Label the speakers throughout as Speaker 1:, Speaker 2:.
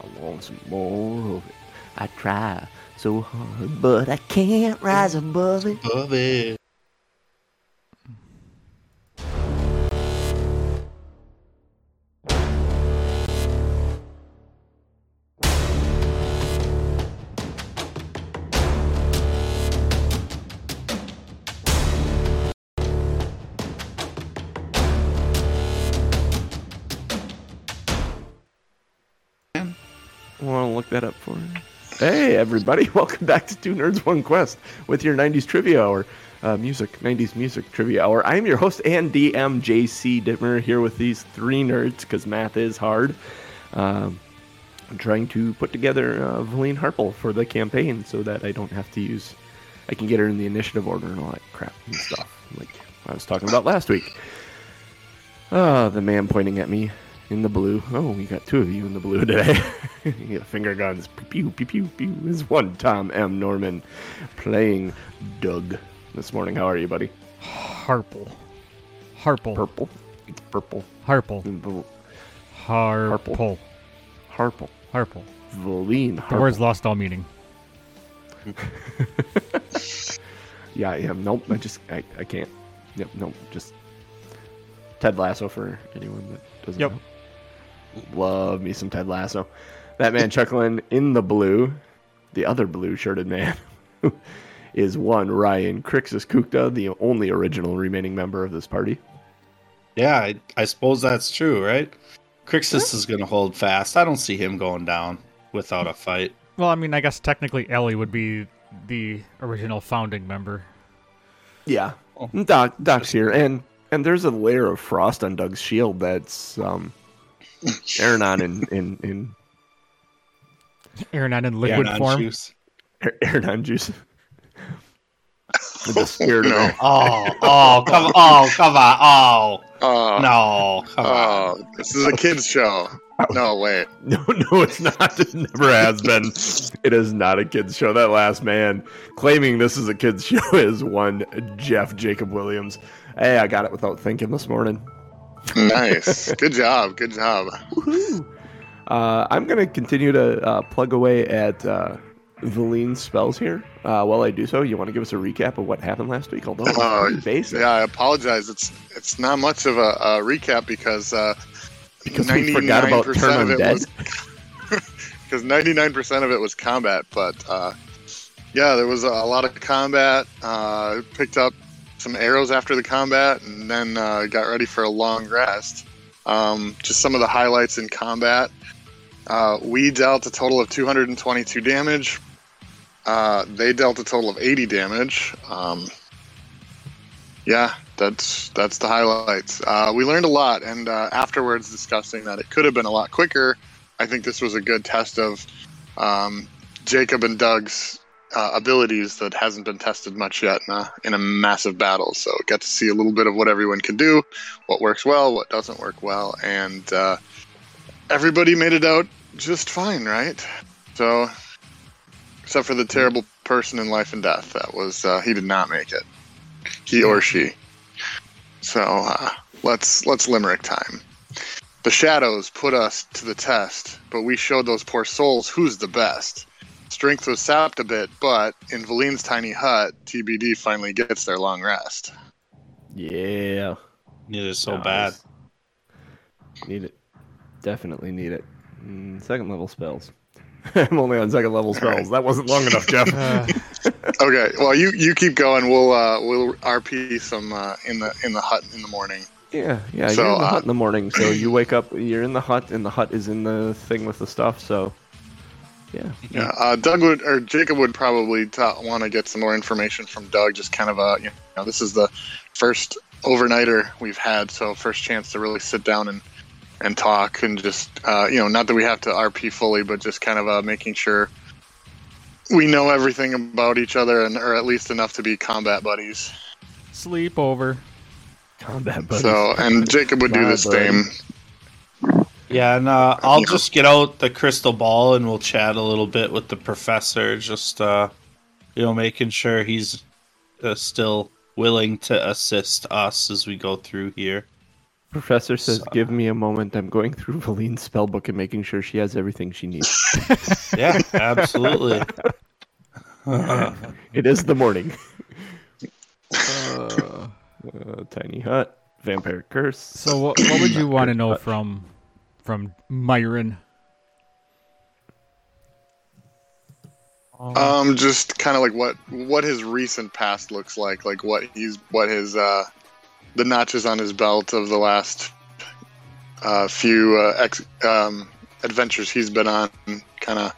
Speaker 1: I want some more of it. I try so hard, but I can't rise above it.
Speaker 2: Above it.
Speaker 1: Everybody! Welcome back to Two Nerds One Quest with your '90s trivia hour, uh, music '90s music trivia hour. I'm your host and DM JC here with these three nerds because math is hard. Um, I'm trying to put together uh, Valine Harple for the campaign so that I don't have to use. I can get her in the initiative order and all that crap and stuff, like I was talking about last week. Ah, the man pointing at me in the blue. Oh, we got two of you in the blue today. you got finger guns. Pew, pew, pew, pew. Is one Tom M. Norman playing Doug this morning. How are you, buddy?
Speaker 3: Harple. Harple.
Speaker 1: Purple. It's purple.
Speaker 3: Harple.
Speaker 1: Mm, Val-
Speaker 3: Harple.
Speaker 1: Harple.
Speaker 3: Harple.
Speaker 1: Valine
Speaker 3: The
Speaker 1: Harple.
Speaker 3: word's lost all meaning.
Speaker 1: Yeah, yeah. Nope. I just, I, I can't. Yep. Nope. Just Ted Lasso for anyone that doesn't
Speaker 3: Yep.
Speaker 1: know. Love me some Ted Lasso. That man chuckling in the blue, the other blue shirted man, is one Ryan Crixus Kukta, the only original remaining member of this party.
Speaker 2: Yeah, I, I suppose that's true, right? Crixus is going to hold fast. I don't see him going down without a fight.
Speaker 3: Well, I mean, I guess technically Ellie would be the original founding member.
Speaker 1: Yeah.
Speaker 2: Oh.
Speaker 1: Doc Doc's here. And and there's a layer of frost on Doug's shield that's um Aranon in, in, in
Speaker 3: Aaron not in liquid
Speaker 2: Yeah,
Speaker 3: form.
Speaker 2: non-juice.
Speaker 1: Aranon juice. With the spirit
Speaker 4: No.
Speaker 1: of
Speaker 2: Oh, oh, come, oh, come on, oh,
Speaker 4: Oh,
Speaker 2: no, come on.
Speaker 4: oh, this is a kids show. No, wait.
Speaker 1: No, no, it's not. It never has been. It is not a kids show. That last man claiming this is a kids show is one Jeff Jacob Williams. Hey, I got it without thinking this morning.
Speaker 4: Nice. Good job. Good job.
Speaker 1: Woohoo! Uh, I'm gonna continue to uh, plug away at uh, Valine's spells here. Uh, while I do so, you want to give us a recap of what happened last week? Although basic,
Speaker 4: Yeah, I apologize. It's it's not much of a, a recap because uh,
Speaker 1: because we forgot about Turn
Speaker 4: of it
Speaker 1: Undead.
Speaker 4: because 99% of it was combat. But uh, yeah, there was a, a lot of combat. Uh, picked up some arrows after the combat, and then uh, got ready for a long rest. Um, just some of the highlights in combat. Uh, we dealt a total of 222 damage. Uh, they dealt a total of 80 damage. Um, yeah, that's that's the highlights. Uh, we learned a lot, and uh, afterwards discussing that it could have been a lot quicker. I think this was a good test of um, Jacob and Doug's uh, abilities that hasn't been tested much yet in a, in a massive battle. So get to see a little bit of what everyone can do, what works well, what doesn't work well, and uh, everybody made it out just fine, right? So, except for the terrible person in life and death, that was uh, he did not make it, he or she. So uh, let's let's limerick time. The shadows put us to the test, but we showed those poor souls who's the best. Strength was sapped a bit, but in Valine's tiny hut, TBD finally gets their long rest.
Speaker 1: Yeah,
Speaker 2: Need it so
Speaker 1: Nice.
Speaker 2: bad.
Speaker 1: Need it. Definitely need it. Mm, second level spells. I'm only on second level spells. That wasn't long enough, Jeff.
Speaker 3: Uh,
Speaker 4: Okay, well you you keep going. We'll uh, we'll RP some uh, in the in the hut in the morning.
Speaker 1: Yeah, yeah.
Speaker 4: So,
Speaker 1: you're in the
Speaker 4: uh,
Speaker 1: hut in the morning, so you wake up. You're in the hut, and the hut is in the thing with the stuff. So, yeah.
Speaker 4: Yeah, uh, Doug would or Jacob would probably ta want to get some more information from Doug. Just kind of a you know this is the first overnighter we've had, so first chance to really sit down and and talk and just uh, you know not that we have to RP fully, but just kind of uh, making sure we know everything about each other and or at least enough to be combat buddies.
Speaker 3: sleep over.
Speaker 1: Combat buddies.
Speaker 4: So and Jacob would do
Speaker 1: Bye,
Speaker 4: the
Speaker 1: buddy.
Speaker 4: same.
Speaker 2: Yeah, and uh, I'll just get out the crystal ball and we'll chat a little bit with the professor. Just uh, you know, making sure he's uh, still willing to assist us as we go through here.
Speaker 1: Professor says,
Speaker 2: So-
Speaker 1: "Give me a moment. I'm going through Valine's spell book and making sure she has everything she needs."
Speaker 2: Yeah, absolutely.
Speaker 1: it is the morning. Uh, uh, tiny hut, vampire curse.
Speaker 3: So what, what would you want to know from from Myron?
Speaker 4: Um, just kind of like what what his recent past looks like, like what he's what his uh, the notches on his belt of the last uh, few uh, ex, um, adventures he's been on, kind of,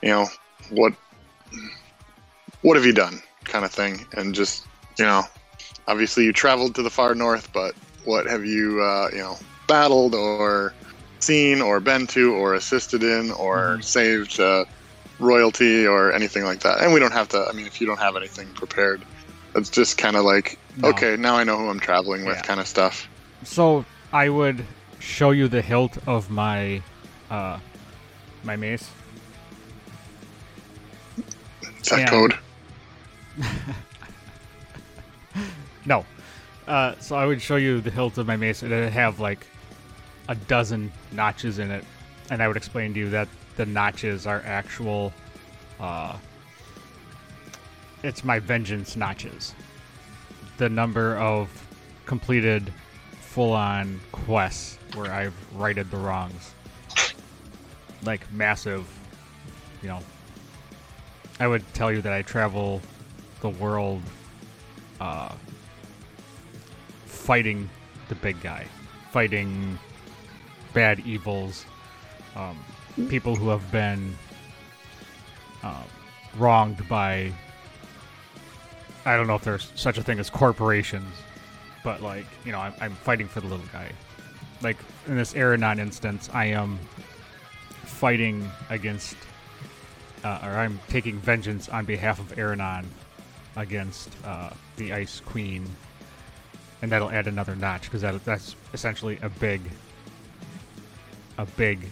Speaker 4: you know, what what have you done, kind of thing, and just you know, obviously you traveled to the far north, but what have you uh, you know battled or seen or been to or assisted in or
Speaker 3: Mhm.
Speaker 4: saved uh, royalty or anything like that. And we don't have to. I mean, if you don't have anything prepared, it's just kind of like,
Speaker 3: No.
Speaker 4: okay, now I know who I'm traveling with,
Speaker 3: Yeah.
Speaker 4: kind of stuff.
Speaker 3: So I would show you the hilt of my uh my mace.
Speaker 4: Is that
Speaker 3: Yeah.
Speaker 4: code?
Speaker 3: No. Uh, so I would show you the hilt of my mace, and it'd have like a dozen notches in it, and I would explain to you that the notches are actual. Uh, it's my vengeance notches. The number of completed full-on quests where I've righted the wrongs, like massive. You know, I would tell you that I travel the world. Uh, fighting the big guy, fighting bad evils, um, people who have been uh, wronged by. I don't know if there's such a thing as corporations, but like you know, I'm, I'm fighting for the little guy. Like in this Aranon instance, I am fighting against, uh, or I'm taking vengeance on behalf of Aranon against uh, the Ice Queen and that'll add another notch because that, that's essentially a big a big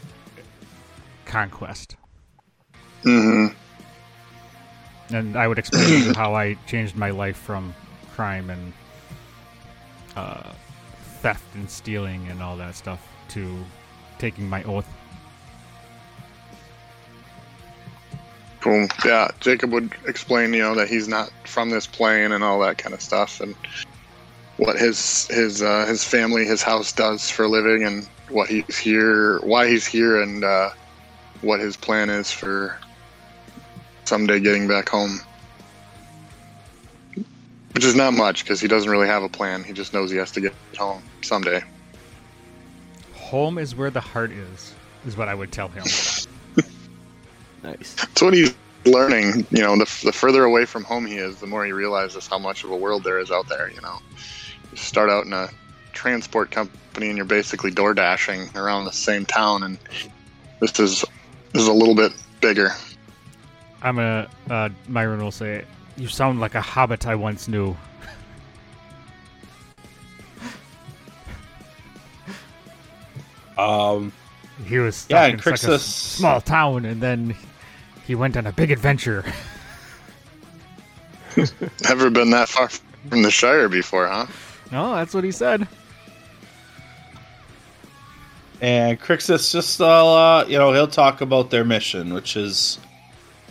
Speaker 3: conquest.
Speaker 4: Hmm
Speaker 3: and i would explain to you how i changed my life from crime and uh, theft and stealing and all that stuff to taking my oath.
Speaker 4: Cool. Yeah, Jacob would explain, you know, that he's not from this plane and all that kind of stuff, and what his his uh, his family, his house does for a living, and what he's here, why he's here, and uh, what his plan is for someday getting back home. Which is not much because he doesn't really have a plan. He just knows he has to get home someday.
Speaker 3: home is where the heart is is what i would tell him
Speaker 1: Nice.
Speaker 4: That's what he's learning. You know, the, the further away from home he is, the more he realizes how much of a world there is out there. You know, you start out in a transport company and you're basically door dashing around the same town, and this is this is a little bit bigger.
Speaker 3: i'm a uh, myron will say you sound like a hobbit i once knew
Speaker 2: Um,
Speaker 3: he was stuck
Speaker 2: Yeah,
Speaker 3: in
Speaker 2: and
Speaker 3: such a s-
Speaker 2: Crixus-
Speaker 3: small town and then he went on a big adventure
Speaker 4: Never been that far from the Shire before, huh?
Speaker 3: No that's what he said
Speaker 2: and Crixus just, uh, you know, he'll talk about their mission, which is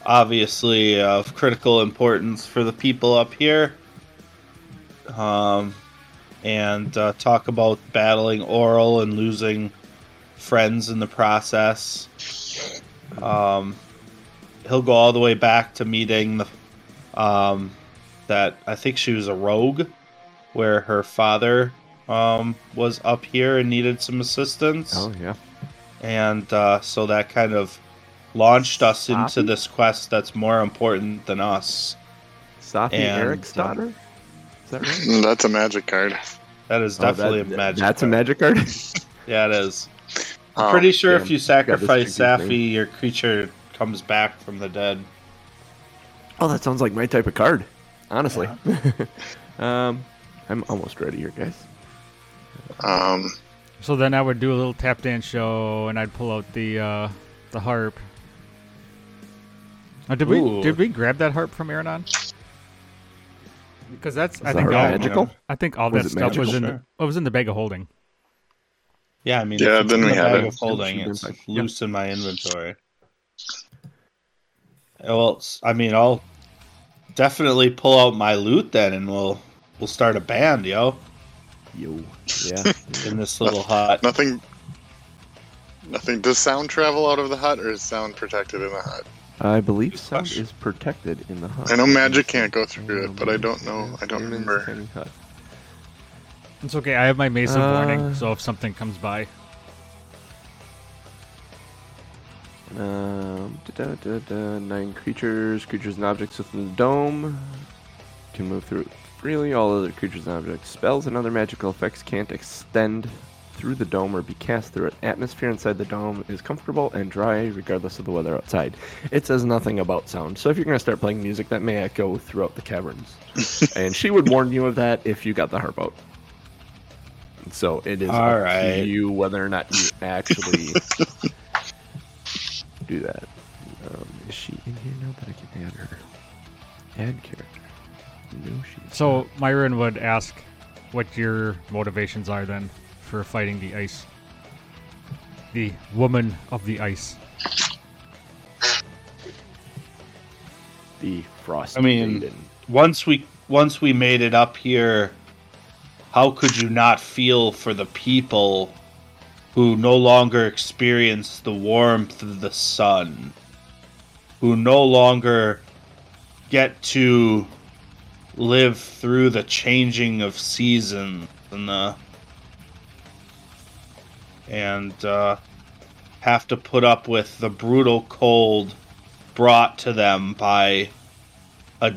Speaker 2: obviously of critical importance for the people up here. Um, and uh, talk about battling Auril and losing friends in the process. Um, he'll go all the way back to meeting the um, that I think she was a rogue, where her father um, was up here and needed some assistance,
Speaker 1: Oh yeah.
Speaker 2: and uh, so that kind of launched us into this quest that's more important than us.
Speaker 1: Safi
Speaker 2: And,
Speaker 1: Eric's
Speaker 2: um,
Speaker 1: daughter. Is that right?
Speaker 4: That's a magic card.
Speaker 2: That is
Speaker 1: Oh,
Speaker 2: definitely
Speaker 1: that-
Speaker 2: a magic.
Speaker 1: That's a magic card.
Speaker 2: Yeah, it is.
Speaker 4: Oh,
Speaker 2: Pretty sure
Speaker 1: damn.
Speaker 2: if you sacrifice
Speaker 1: this.
Speaker 2: Safi, your creature comes back from the dead.
Speaker 1: oh, that sounds like my type of card. Honestly. um, I'm almost ready here, guys.
Speaker 4: Um,
Speaker 3: So then I would do a little tap dance show, and I'd pull out the uh, the harp. Uh, did we did we grab that harp from Aranon? Because that's I
Speaker 1: Is
Speaker 3: think
Speaker 1: that
Speaker 3: all,
Speaker 1: magical?
Speaker 3: I think all
Speaker 1: Was
Speaker 3: that
Speaker 1: it
Speaker 3: stuff was in the,
Speaker 2: Sure.
Speaker 3: oh, it was in the bag of holding.
Speaker 2: Yeah, I mean,
Speaker 4: Yeah,
Speaker 2: it's
Speaker 4: then
Speaker 2: in
Speaker 4: we
Speaker 2: the
Speaker 4: have
Speaker 2: bag
Speaker 4: it.
Speaker 2: of holding,
Speaker 1: Should've
Speaker 2: it's
Speaker 1: been
Speaker 2: loose in my inventory. Well, I mean, I'll definitely pull out my loot then, and we'll we'll start a band, yo,
Speaker 1: Yo. Yeah.
Speaker 2: in this little hut.
Speaker 4: Nothing. Nothing. Does sound travel out of the hut, or is sound protected in the hut?
Speaker 1: I believe sound
Speaker 2: question.
Speaker 1: is protected in the hut.
Speaker 4: I know magic can't go through it, but I don't know. I don't remember.
Speaker 1: tiny hut.
Speaker 3: It's okay. I have my mace of
Speaker 1: Uh,
Speaker 3: warning, so if something comes by,
Speaker 1: Um, da, da, da, da, nine creatures, creatures and objects within the dome can move through freely. All other creatures and objects, spells, and other magical effects can't extend through the dome or be cast through it. Atmosphere inside the dome is comfortable and dry, regardless of the weather outside. It says nothing about sound, so if you're going to start playing music, that may echo throughout the caverns. and she would warn you of that if you got the harp out. So it is
Speaker 2: All
Speaker 1: up
Speaker 2: right.
Speaker 1: to you whether or not you actually do that. Um, is she in here now that I can add her? Add character. No, she's
Speaker 3: so Myron would ask what your motivations are then for fighting the ice. The woman of the ice.
Speaker 1: the frost.
Speaker 2: I mean-
Speaker 1: maiden.
Speaker 2: Once we once we made it up here, how could you not feel for the people who no longer experience the warmth of the sun, who no longer get to live through the changing of seasons and the and uh, have to put up with the brutal cold brought to them by a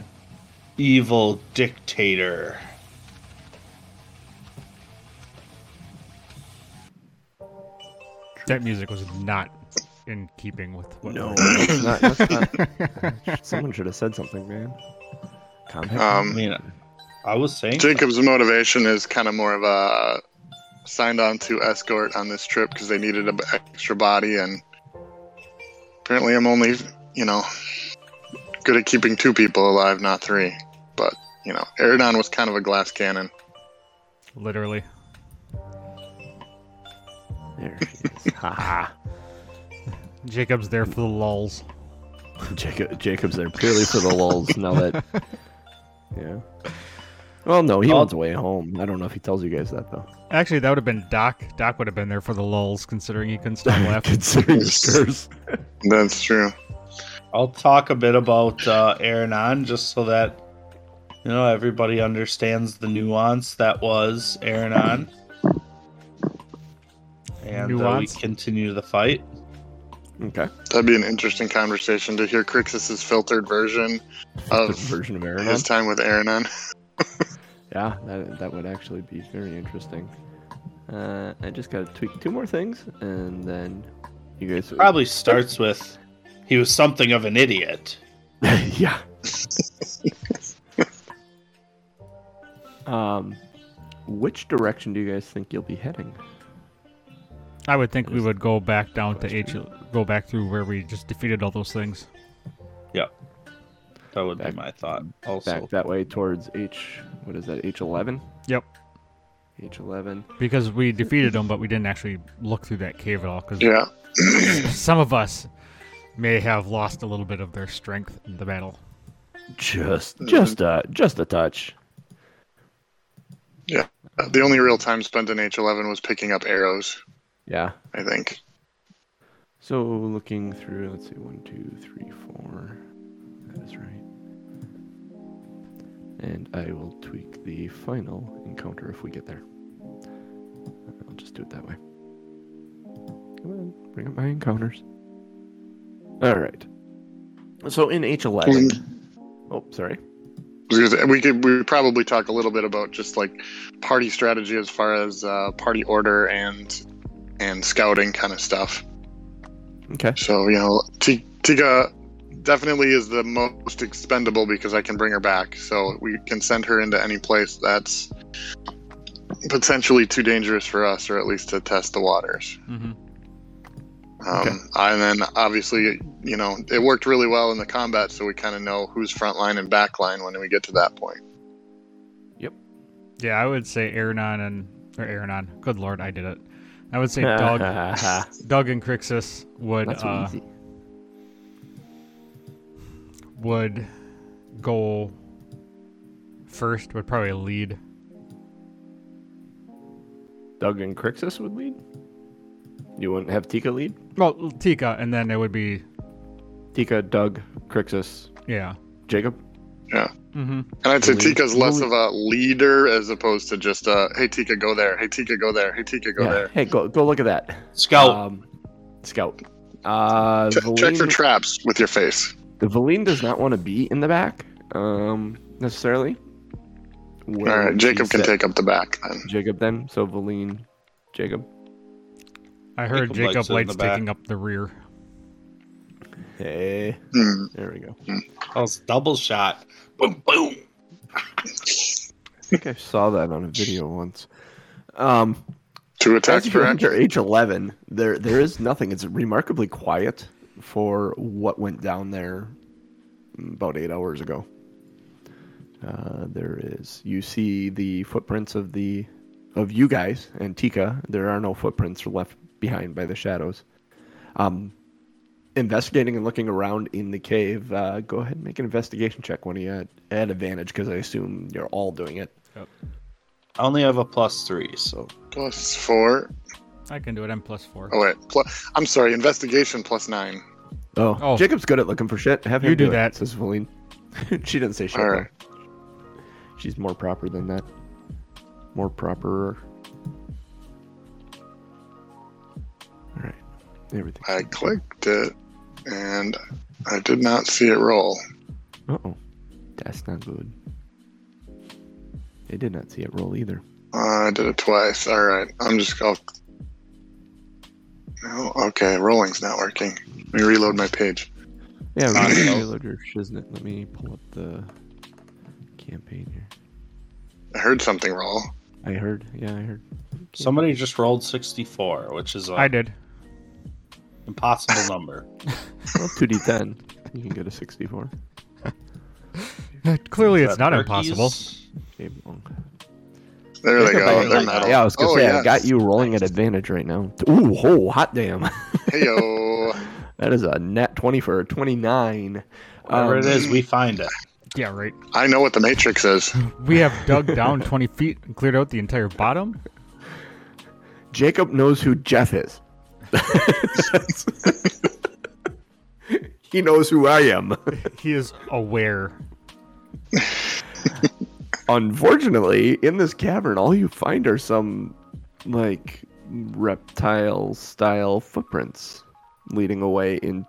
Speaker 2: evil dictator.
Speaker 3: That music was not in keeping with what
Speaker 1: no,
Speaker 3: we're-
Speaker 1: not, not. Someone should have said something, man. Combat.
Speaker 4: Um,
Speaker 2: I mean, I was saying
Speaker 4: Jacob's motivation is kind of more of a signed on to escort on this trip because they needed an extra body, and apparently I'm only, you know, good at keeping two people alive, not three. But you know, Eridon was kind of a glass cannon.
Speaker 3: literally.
Speaker 1: there she is. Haha.
Speaker 3: Jacob's there for the lulls.
Speaker 1: Jacob, Jacob's there purely for the lulls. Now that, yeah. Well, no, he
Speaker 2: I'll-
Speaker 1: wants away home. I don't know if he tells you guys that though.
Speaker 3: Actually, that would have been Doc. Doc would have been there for the lulls, considering he couldn't stop laughing.
Speaker 1: Considering his curse.
Speaker 4: That's true.
Speaker 2: I'll talk a bit about uh, Aranon just so that you know everybody understands the nuance that was Aranon. And uh, we
Speaker 3: Nuance?
Speaker 2: continue the fight.
Speaker 1: Okay.
Speaker 4: That'd be an interesting conversation to hear Crixus's filtered version of
Speaker 1: version of
Speaker 4: his time with Aranon.
Speaker 1: Yeah, that, that would actually be very interesting. Uh, I just got to tweak two more things, and then you guys
Speaker 2: Probably starts with he was something of an idiot.
Speaker 1: yeah. um, which direction do you guys think you'll be heading?
Speaker 3: I would think we would go back down to H,
Speaker 1: question.
Speaker 3: Go back through where we just defeated all those things. Yeah.
Speaker 2: That would
Speaker 1: Back-
Speaker 2: be my thought. Also,
Speaker 1: Back that way towards H. What is that? H eleven.
Speaker 3: Yep.
Speaker 1: H eleven.
Speaker 3: Because we defeated them, but we didn't actually look through that cave at all. Because
Speaker 4: Yeah.
Speaker 3: some of us may have lost a little bit of their strength in the battle.
Speaker 1: Just,
Speaker 4: Mhm.
Speaker 1: just a, just a touch.
Speaker 4: Yeah. The only real time spent in H11 was picking up arrows,
Speaker 1: Yeah.
Speaker 4: I think.
Speaker 1: So looking through, let's see, one, two, three, four. That is right. And I will tweak the final encounter if we get there. I'll just do it that way. Come on, bring up my encounters. All right. So in H11. Oh, sorry.
Speaker 4: I was gonna say, We could we probably talk a little bit about just like party strategy as far as uh, party order and and scouting kind of stuff.
Speaker 1: Okay.
Speaker 4: So you know, T- Tika definitely is the most expendable because I can bring her back. So we can send her into any place that's potentially too dangerous for us, or at least to test the waters.
Speaker 3: Mm-hmm.
Speaker 4: Um,
Speaker 1: Okay.
Speaker 4: And then obviously, you know, it worked really well in the combat, so we kind of know who's front line and back line when we get to that point. Yep.
Speaker 3: Yeah, I would say Aranon and or Aranon. Good lord, I did it. I would say Doug, Doug and Crixus would
Speaker 1: That's
Speaker 3: uh, would go first. Would probably lead.
Speaker 1: Doug and Crixus would lead. You wouldn't have Tika lead.
Speaker 3: Well, Tika, and then it would be
Speaker 1: Tika, Doug, Crixus,
Speaker 3: yeah.
Speaker 1: Jacob.
Speaker 4: Yeah.
Speaker 3: Mm-hmm.
Speaker 4: And I'd say Tika's less of a leader as opposed to just uh, hey Tika, go there. Hey Tika, go there. Hey Tika, go
Speaker 1: Yeah.
Speaker 4: there.
Speaker 1: Hey, go go look at that.
Speaker 2: Scout.
Speaker 1: Um, scout. Uh,
Speaker 4: Ch- check for traps with your face.
Speaker 1: the Valine does not want to be in the back, um, necessarily.
Speaker 4: All right, Jacob can
Speaker 1: sit?
Speaker 4: take up the back then.
Speaker 1: Jacob then. So Valine, Jacob.
Speaker 3: I heard
Speaker 2: Jacob
Speaker 3: Jacob
Speaker 2: likes
Speaker 3: likes
Speaker 2: the back.
Speaker 3: taking up the rear.
Speaker 1: Hey,
Speaker 4: Hmm.
Speaker 1: there we go.
Speaker 2: That was double shot. Boom, boom.
Speaker 1: I think I saw that on a video once. Um,
Speaker 4: Two attacks per
Speaker 1: enter H11, there there is nothing. It's remarkably quiet for what went down there about eight hours ago. Uh, there is you see the footprints of the of you guys and Tika. There are no footprints left behind by the shadows. Um, investigating and looking around in the cave. Uh, go ahead and make an investigation check when you at, at advantage, because I assume you're all doing it. Yep.
Speaker 2: I only have a plus three, so
Speaker 4: Plus four.
Speaker 3: I can do it. I'm plus four.
Speaker 4: Oh wait, pl- I'm sorry. Investigation plus nine.
Speaker 1: Oh,
Speaker 3: Oh.
Speaker 1: Jacob's good at looking for shit. Have him
Speaker 3: You do
Speaker 1: it,
Speaker 3: that.
Speaker 1: says Valine. she didn't say shit.
Speaker 4: All
Speaker 1: though.
Speaker 4: right.
Speaker 1: She's more proper than that. More proper. All right, everything.
Speaker 4: I clicked it, and I did not see it roll.
Speaker 1: Uh oh, that's not good. They did not see it roll either.
Speaker 4: Uh, I did it twice. All right, I'm just going. No, okay, rolling's not working. Let me reload my page.
Speaker 1: Yeah,
Speaker 2: Not
Speaker 1: reload, reload your shiznit. Let me pull up the campaign here.
Speaker 4: I heard something roll.
Speaker 1: I heard. Yeah, I heard.
Speaker 2: somebody just rolled 64, which is
Speaker 3: I
Speaker 2: an
Speaker 3: did.
Speaker 2: Impossible number.
Speaker 1: Well, two D ten. You can get a sixty-four.
Speaker 3: Clearly, it's not impossible.
Speaker 4: There they go.
Speaker 1: I-
Speaker 4: They're metal.
Speaker 1: Yeah, I was gonna
Speaker 4: oh,
Speaker 1: say
Speaker 4: yes.
Speaker 1: I got you rolling at advantage right now. Ooh, ho, hot damn!
Speaker 4: Heyo.
Speaker 1: that is a net twenty for a twenty-nine.
Speaker 2: Whatever
Speaker 1: Um,
Speaker 2: it is, we find it.
Speaker 3: Yeah, right.
Speaker 4: I know what the Matrix is.
Speaker 3: We have dug down 20 feet and cleared out the entire bottom.
Speaker 1: Jacob knows who Jeff is. he knows who I am.
Speaker 3: He is aware.
Speaker 1: Unfortunately, in this cavern, all you find are some like reptile style footprints leading away in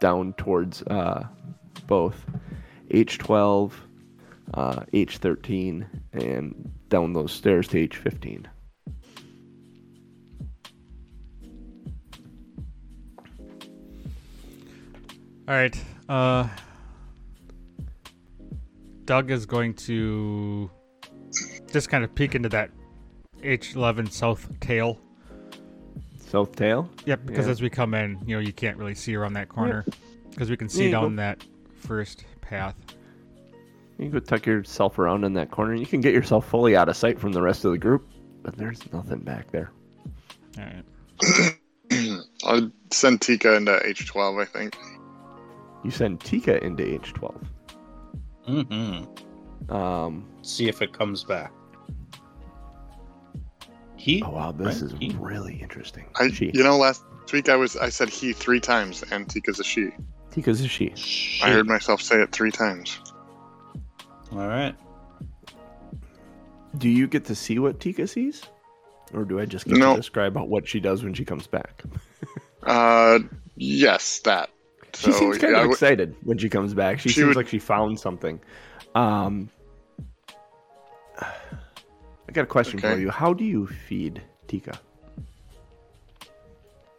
Speaker 1: down towards uh, both H12, uh, H13, and down those stairs to H15.
Speaker 3: All right. Uh, Doug is going to just kind of peek into that H11 south tail.
Speaker 1: South tail.
Speaker 3: Yep, because
Speaker 1: Yeah.
Speaker 3: as we come in, you know, you can't really see around that corner because we can see
Speaker 1: Yeah,
Speaker 3: down
Speaker 1: go-
Speaker 3: that first path.
Speaker 1: You can go tuck yourself around in that corner. And you can get yourself fully out of sight from the rest of the group, but there's nothing back there.
Speaker 3: All right.
Speaker 4: I'll send Tika into H12, I think.
Speaker 1: You send Tika into H12.
Speaker 2: hmm
Speaker 1: Um,
Speaker 2: See if it comes back. He?
Speaker 1: oh wow, this is
Speaker 2: he-
Speaker 1: really interesting.
Speaker 4: I,
Speaker 1: she.
Speaker 4: you know, last week I was I said he three times, and Tika's a she.
Speaker 1: Tika's a she.
Speaker 4: I heard myself say it three times.
Speaker 2: All right.
Speaker 1: Do you get to see what Tika sees? Or do I just get
Speaker 4: No.
Speaker 1: to describe how- what she does when she comes back?
Speaker 4: Uh, yes, that.
Speaker 1: She
Speaker 4: So,
Speaker 1: seems kind
Speaker 4: yeah, I
Speaker 1: of
Speaker 4: w-
Speaker 1: excited when she comes back. She,
Speaker 4: She
Speaker 1: seems
Speaker 4: would-
Speaker 1: like she found something. Um, I got a question for you. How do you feed Tika?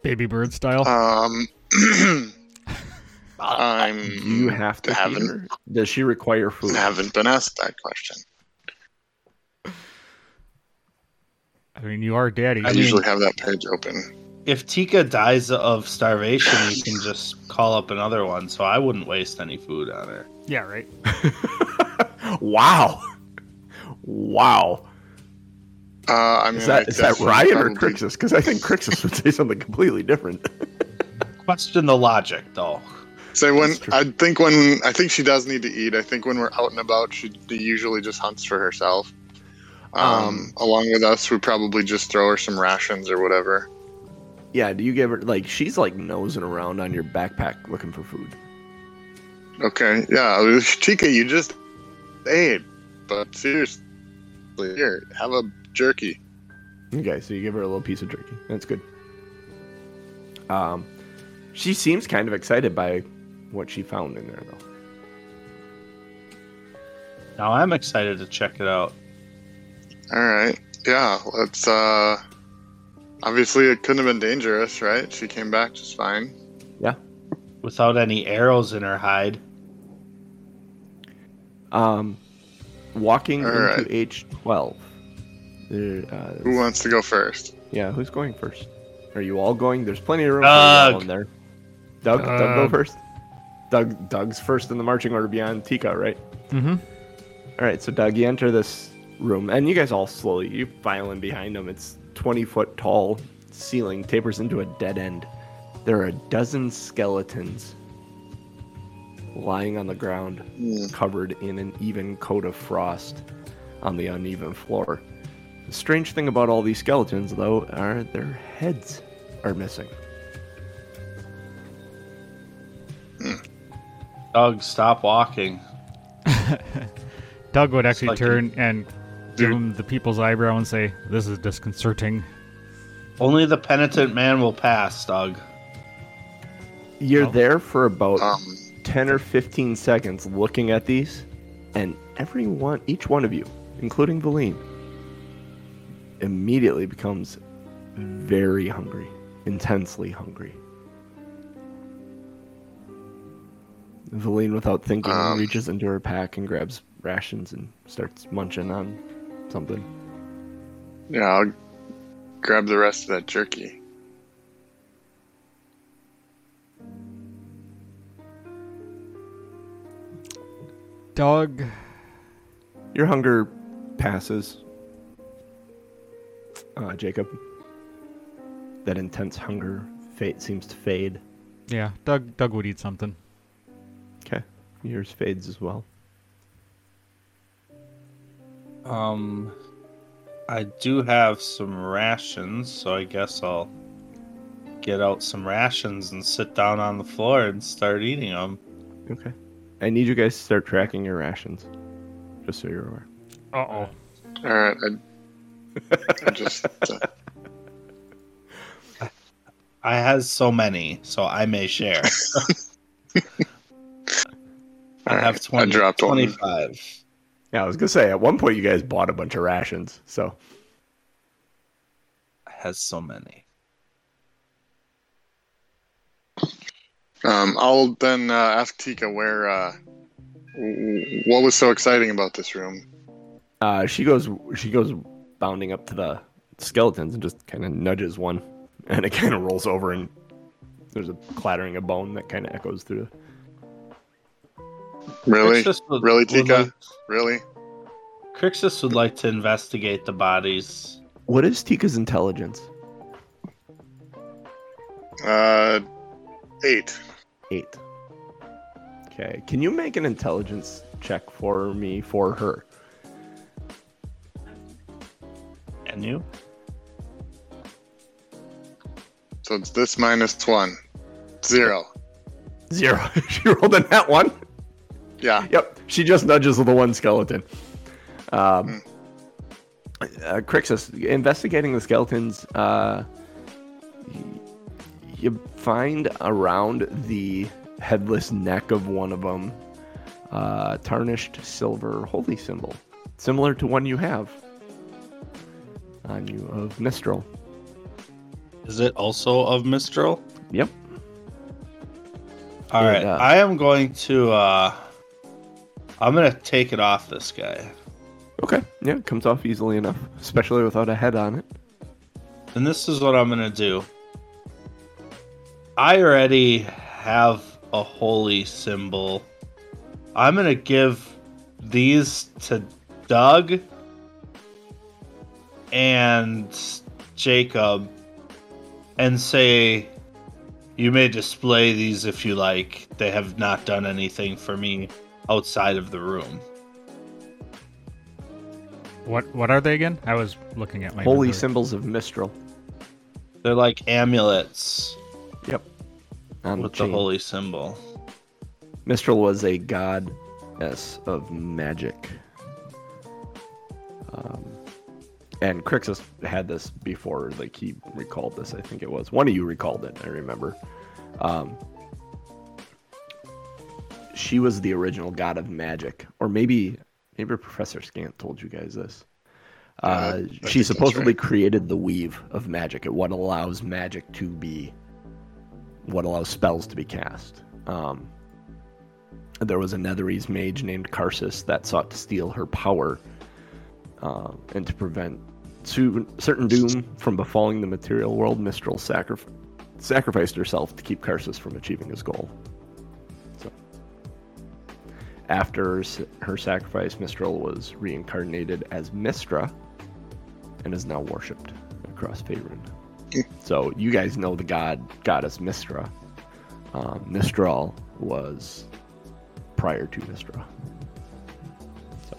Speaker 3: Baby bird style.
Speaker 4: Um, I'm.
Speaker 1: Do you have to
Speaker 4: haven't
Speaker 1: her? Does she require food?
Speaker 4: haven't been asked that question.
Speaker 3: I mean, you are daddy.
Speaker 4: I
Speaker 2: mean-
Speaker 4: usually have that page open.
Speaker 2: If Tika dies of starvation, you can just call up another one, so I wouldn't waste any food on her.
Speaker 3: yeah, right.
Speaker 1: wow. Wow.
Speaker 4: Uh, I mean,
Speaker 1: Is that
Speaker 4: I
Speaker 1: is that
Speaker 4: guess
Speaker 1: Ryan or
Speaker 4: probably-
Speaker 1: Crixus? Because I think Crixus would say something completely different.
Speaker 2: Question the logic, though.
Speaker 4: Say when I think when I think she does need to eat. I think when we're out and about, she usually just hunts for herself. Um,
Speaker 1: Um,
Speaker 4: along with us, we probably just throw her some rations or whatever.
Speaker 1: Yeah, do you give her like she's like nosing around on your backpack looking for food?
Speaker 4: Okay, yeah, Chica, you just ate, but seriously, here, have a jerky.
Speaker 1: Okay, so you give her a little piece of jerky. That's good. Um, she seems kind of excited by what she found in there, though.
Speaker 2: Now I'm excited to check it out.
Speaker 4: All right, yeah, let's. uh Obviously, it couldn't have been dangerous, right? She came back just fine. Yeah.
Speaker 2: Without any arrows in her hide.
Speaker 1: Um, walking
Speaker 4: All
Speaker 1: into
Speaker 4: right.
Speaker 1: H twelve. Uh,
Speaker 4: Who wants to go first?
Speaker 1: yeah, who's going first? Are you all going? There's plenty of room for
Speaker 2: Doug.
Speaker 1: you in there. Doug, Doug, go first. Doug, Doug's first in the marching order beyond Tika, right?
Speaker 3: Mm-hmm.
Speaker 1: All right, so Doug, you enter this room, and you guys all slowly you file in behind him. It's twenty foot tall ceiling tapers into a dead end. There are a dozen skeletons lying on the ground,
Speaker 4: Hmm.
Speaker 1: covered in an even coat of frost on the uneven floor. The strange thing about all these skeletons, though, are their heads are missing.
Speaker 2: Doug, stop walking.
Speaker 3: Doug would actually
Speaker 2: like
Speaker 3: turn and give him the people's eyebrow and say, "This is disconcerting."
Speaker 2: Only the penitent man will pass, Doug.
Speaker 1: You're
Speaker 3: Oh.
Speaker 1: there for about
Speaker 4: Um,
Speaker 1: 10 or 15 seconds looking at these, and every one, each one of you, including Valine, immediately becomes very hungry, intensely hungry. Valine, without thinking,
Speaker 4: Um.
Speaker 1: reaches into her pack and grabs rations and starts munching on something.
Speaker 4: yeah, I'll grab the rest of that jerky.
Speaker 3: Doug,
Speaker 1: Your hunger passes, uh, Jacob. That intense hunger fate seems to fade.
Speaker 3: yeah, Doug, Doug would eat something.
Speaker 1: Okay. Yours fades as well.
Speaker 2: Um, I do have some rations, so I guess I'll get out some rations and sit down on the floor and start eating them.
Speaker 1: Okay. I need you guys to start tracking your rations. Just so you're aware.
Speaker 3: Uh oh.
Speaker 4: All right, I, I just uh,
Speaker 2: I has so many, so I may share. I
Speaker 4: All
Speaker 2: have
Speaker 4: right,
Speaker 2: 20,
Speaker 4: I dropped one.
Speaker 2: 25.
Speaker 1: Yeah, I was gonna say at one point you guys bought a bunch of rations, so
Speaker 2: has so many.
Speaker 4: Um, I'll then uh, ask Tika where. Uh, what was so exciting about this room?
Speaker 1: uh, she goes she goes bounding up to the skeletons and just kind of nudges one, and it kind of rolls over and there's a clattering of bone that kind of echoes through.
Speaker 4: Really,
Speaker 2: would-
Speaker 4: really, Tika,
Speaker 2: like-
Speaker 4: really?
Speaker 2: Crixus would like to investigate the bodies.
Speaker 1: What is Tika's intelligence?
Speaker 4: Uh, eight.
Speaker 1: Eight. Okay. Can you make an intelligence check for me for her?
Speaker 2: And you?
Speaker 4: So it's this minus one, zero.
Speaker 1: Zero. she rolled a net one.
Speaker 4: Yeah.
Speaker 1: Yep, she just nudges with the one skeleton. Um, uh, Crixus, investigating the skeletons, uh, you find around the headless neck of one of them uh, tarnished silver holy symbol, similar to one you have on you of Mystryl.
Speaker 2: Is it also of Mystryl?
Speaker 1: Yep.
Speaker 2: All
Speaker 1: It,
Speaker 2: right,
Speaker 1: uh,
Speaker 2: I am going to. uh I'm gonna take it off this guy,
Speaker 1: Okay. Yeah, it comes off easily enough, especially without a head on it.
Speaker 2: and this is what I'm gonna do. I already have a holy symbol. I'm gonna give these to Doug, and Jacob and say, You may display these if you like. They have not done anything for me outside of the room.
Speaker 3: What what are they again? I was looking at my
Speaker 1: Holy
Speaker 3: inventory.
Speaker 1: symbols of Mystryl.
Speaker 2: They're like amulets
Speaker 1: Yep. On
Speaker 2: with
Speaker 1: the
Speaker 2: the holy symbol.
Speaker 1: Mystryl was a goddess of magic. Um, and Crixus had this before, like he recalled this. I think it was one of you recalled it. I remember. Um, she was the original god of magic, or maybe maybe Professor Scant told you guys this. Uh,
Speaker 4: I
Speaker 1: she supposedly
Speaker 4: right.
Speaker 1: created the weave of magic. It what allows magic to be, what allows spells to be cast. Um, there was a Netherese mage named Karsus that sought to steal her power uh, and to prevent su- certain doom from befalling the material world. Mystryl sacrif- sacrificed herself to keep Karsus from achieving his goal. So, after her her sacrifice, Mystryl was reincarnated as Mystra and is now worshipped across Faerun. so you guys know the god goddess Mystra. Um, Mystryl was prior to Mystra. So,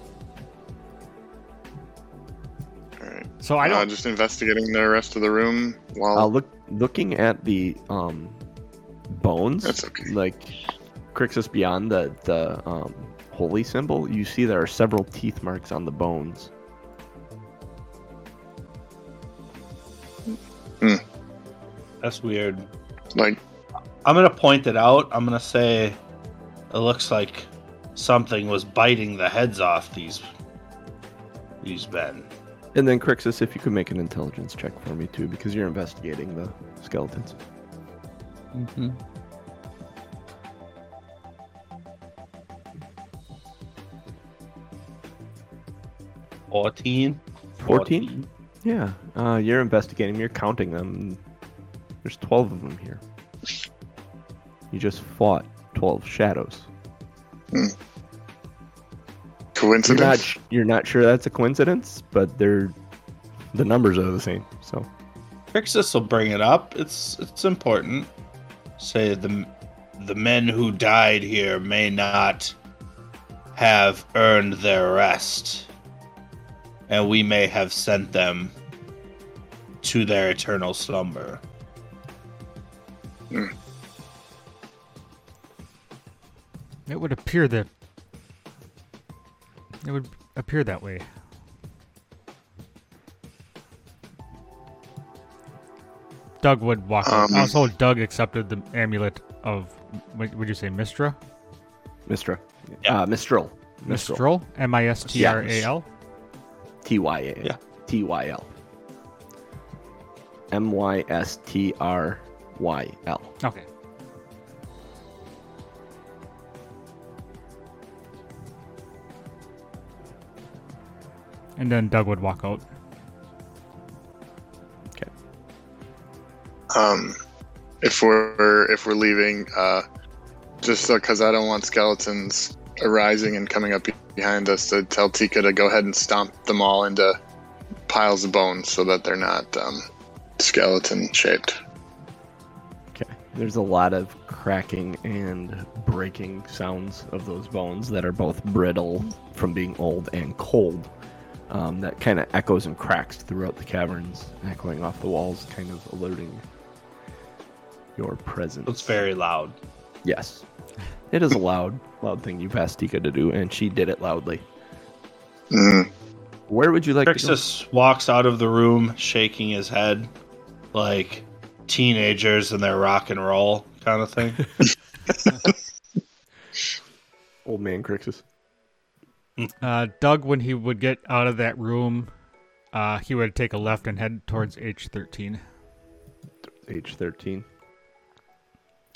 Speaker 4: All right.
Speaker 3: So I
Speaker 4: Uh,
Speaker 3: don't.
Speaker 4: just investigating the rest of the room while
Speaker 1: uh, look, looking at the um, bones,
Speaker 4: That's okay.
Speaker 1: like Crixus beyond the the um, holy symbol, you see there are several teeth marks on the bones. Hmm.
Speaker 2: That's weird.
Speaker 4: like
Speaker 2: I'm gonna point it out. I'm gonna say it looks like something was biting the heads off these these men.
Speaker 1: And then Crixus, if you could make an intelligence check for me too, because you're investigating the skeletons.
Speaker 2: Mm-hmm. Fourteen.
Speaker 1: 14? Yeah, uh, you're investigating. You're counting them. There's 12 of them here. You just fought 12 shadows. You're
Speaker 4: coincidence.
Speaker 1: not you're not sure that's a coincidence, but they're the numbers are the same. So
Speaker 2: Crixus will bring it up. It's it's important. Say the the men who died here may not have earned their rest, and we may have sent them to their eternal slumber.
Speaker 3: It would appear that. It would appear that way. Doug would walk. out.
Speaker 4: Um,
Speaker 3: also, Doug accepted the amulet of. What would you say, Mystra?
Speaker 1: Mystra,
Speaker 2: Yeah.
Speaker 1: uh, Mistral, Mistral,
Speaker 3: Mistral. M I S T R A L.
Speaker 1: T Y A
Speaker 2: Yeah.
Speaker 1: T Y L, M Y S T R Y L.
Speaker 3: Okay. And then Doug would walk out.
Speaker 1: Okay.
Speaker 4: um, if we're if we're leaving, uh, just because I don't want skeletons arising and coming up behind us to tell Tika to go ahead and stomp them all into piles of bones so that they're not um, skeleton shaped.
Speaker 1: Okay. There's a lot of cracking and breaking sounds of those bones that are both brittle from being old and cold. Um, that kind of echoes and cracks throughout the caverns, echoing off the walls, kind of alerting your presence.
Speaker 2: It's very loud.
Speaker 1: Yes. It is a loud, loud thing you've asked Tika to do, and she did it loudly.
Speaker 4: Mm.
Speaker 1: Where would you like to go?
Speaker 2: Crixus walks out of the room shaking his head like teenagers in their rock and roll kind of thing.
Speaker 1: Old man Crixus.
Speaker 3: Uh, Doug, when he would get out of that room, uh, he would take a left and head towards H13.
Speaker 1: age 13.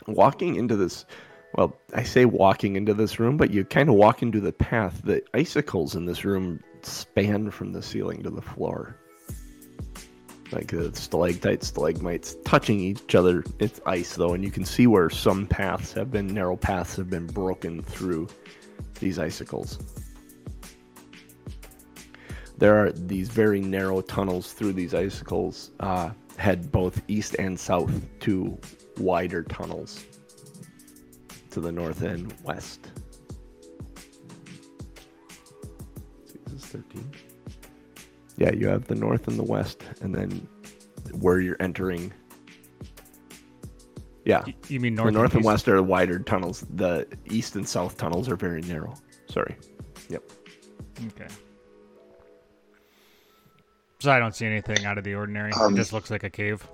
Speaker 1: Walking into this, well, I say walking into this room, but you kind of walk into the path. The icicles in this room span from the ceiling to the floor. Like the stalactites, stalagmites touching each other. It's ice though, and you can see where some paths have been, narrow paths have been broken through these icicles. there are these very narrow tunnels through these icicles uh, head both east and south to wider tunnels to the north and west. This is 13. Yeah, you have the north and the west, and then where you're entering. Yeah,
Speaker 3: Y- You mean north?
Speaker 1: the north and
Speaker 3: east?
Speaker 1: west are wider tunnels. The east and south tunnels are very narrow. Sorry. Yep.
Speaker 3: Okay. So I don't see anything out of the ordinary.
Speaker 4: Um,
Speaker 3: it just looks like a cave.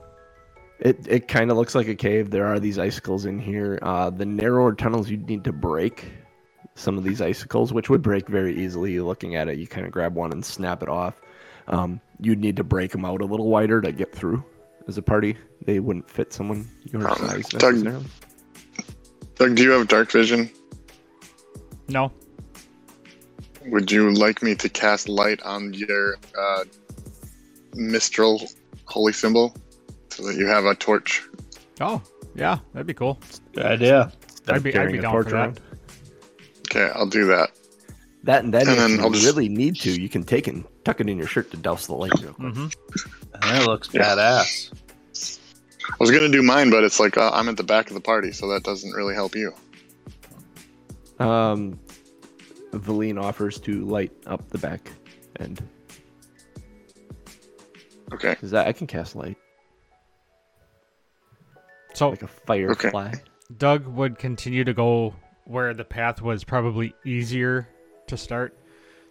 Speaker 1: It it kind of looks like a cave. There are these icicles in here. Uh, the narrower tunnels you'd need to break some of these icicles, which would break very easily. Looking at it, you kind of grab one and snap it off. Um, you'd need to break them out a little wider to get through. As a party, they wouldn't fit someone your
Speaker 4: Um,
Speaker 1: size
Speaker 4: Doug-
Speaker 1: necessarily.
Speaker 4: Doug, do you have dark vision?
Speaker 3: No.
Speaker 4: Would you like me to cast light on your uh, Mystryl holy symbol so that you have a torch?
Speaker 3: Oh, yeah, that'd be cool.
Speaker 2: Good idea.
Speaker 1: Instead
Speaker 3: I'd be- I'd be down
Speaker 1: torch
Speaker 3: for that.
Speaker 1: around.
Speaker 4: Okay, I'll do that.
Speaker 1: That and then
Speaker 4: And
Speaker 1: if
Speaker 4: then
Speaker 1: you
Speaker 4: I'll just-
Speaker 1: really need to, you can take it and tuck it in your shirt to douse the light real quick.
Speaker 3: hmm
Speaker 2: That looks
Speaker 4: Yeah.
Speaker 2: badass.
Speaker 4: I was gonna do mine, but it's like uh, I'm at the back of the party, so that doesn't really help you.
Speaker 1: Um, Valine offers to light up the back end.
Speaker 4: Okay.
Speaker 1: Is that I can cast light
Speaker 3: So
Speaker 1: like a firefly.
Speaker 3: Doug would continue to go where the path was probably easier to start.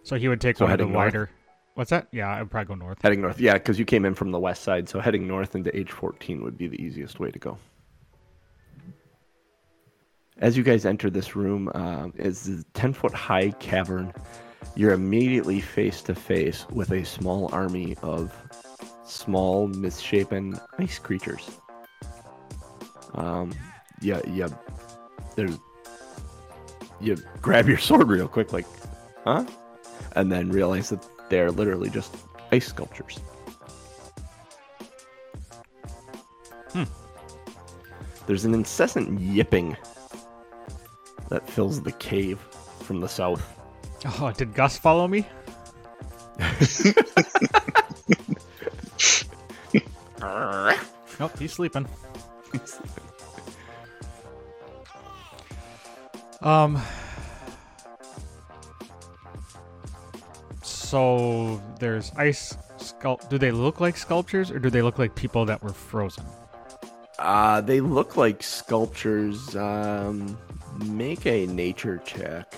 Speaker 3: So he would take
Speaker 1: So
Speaker 3: one of the
Speaker 1: heading north?
Speaker 3: wider. What's that? Yeah, I'd probably go north.
Speaker 1: Heading north, yeah, because you came in from the west side, so heading north into H14 would be the easiest way to go. As you guys enter this room, um, is the 10 foot high cavern. You're immediately face to face with a small army of small, misshapen ice creatures. Um, yeah, yeah. There's. You grab your sword real quick, like, huh? And then realize that they're literally just ice sculptures.
Speaker 3: Hmm.
Speaker 1: There's an incessant yipping that fills the cave from the south.
Speaker 3: Oh, did Gus follow me? Nope, he's sleeping. Um. So there's ice sculpt. Do they look like sculptures, or do they look like people that were frozen?
Speaker 1: Uh, they look like sculptures. Um, make a nature check.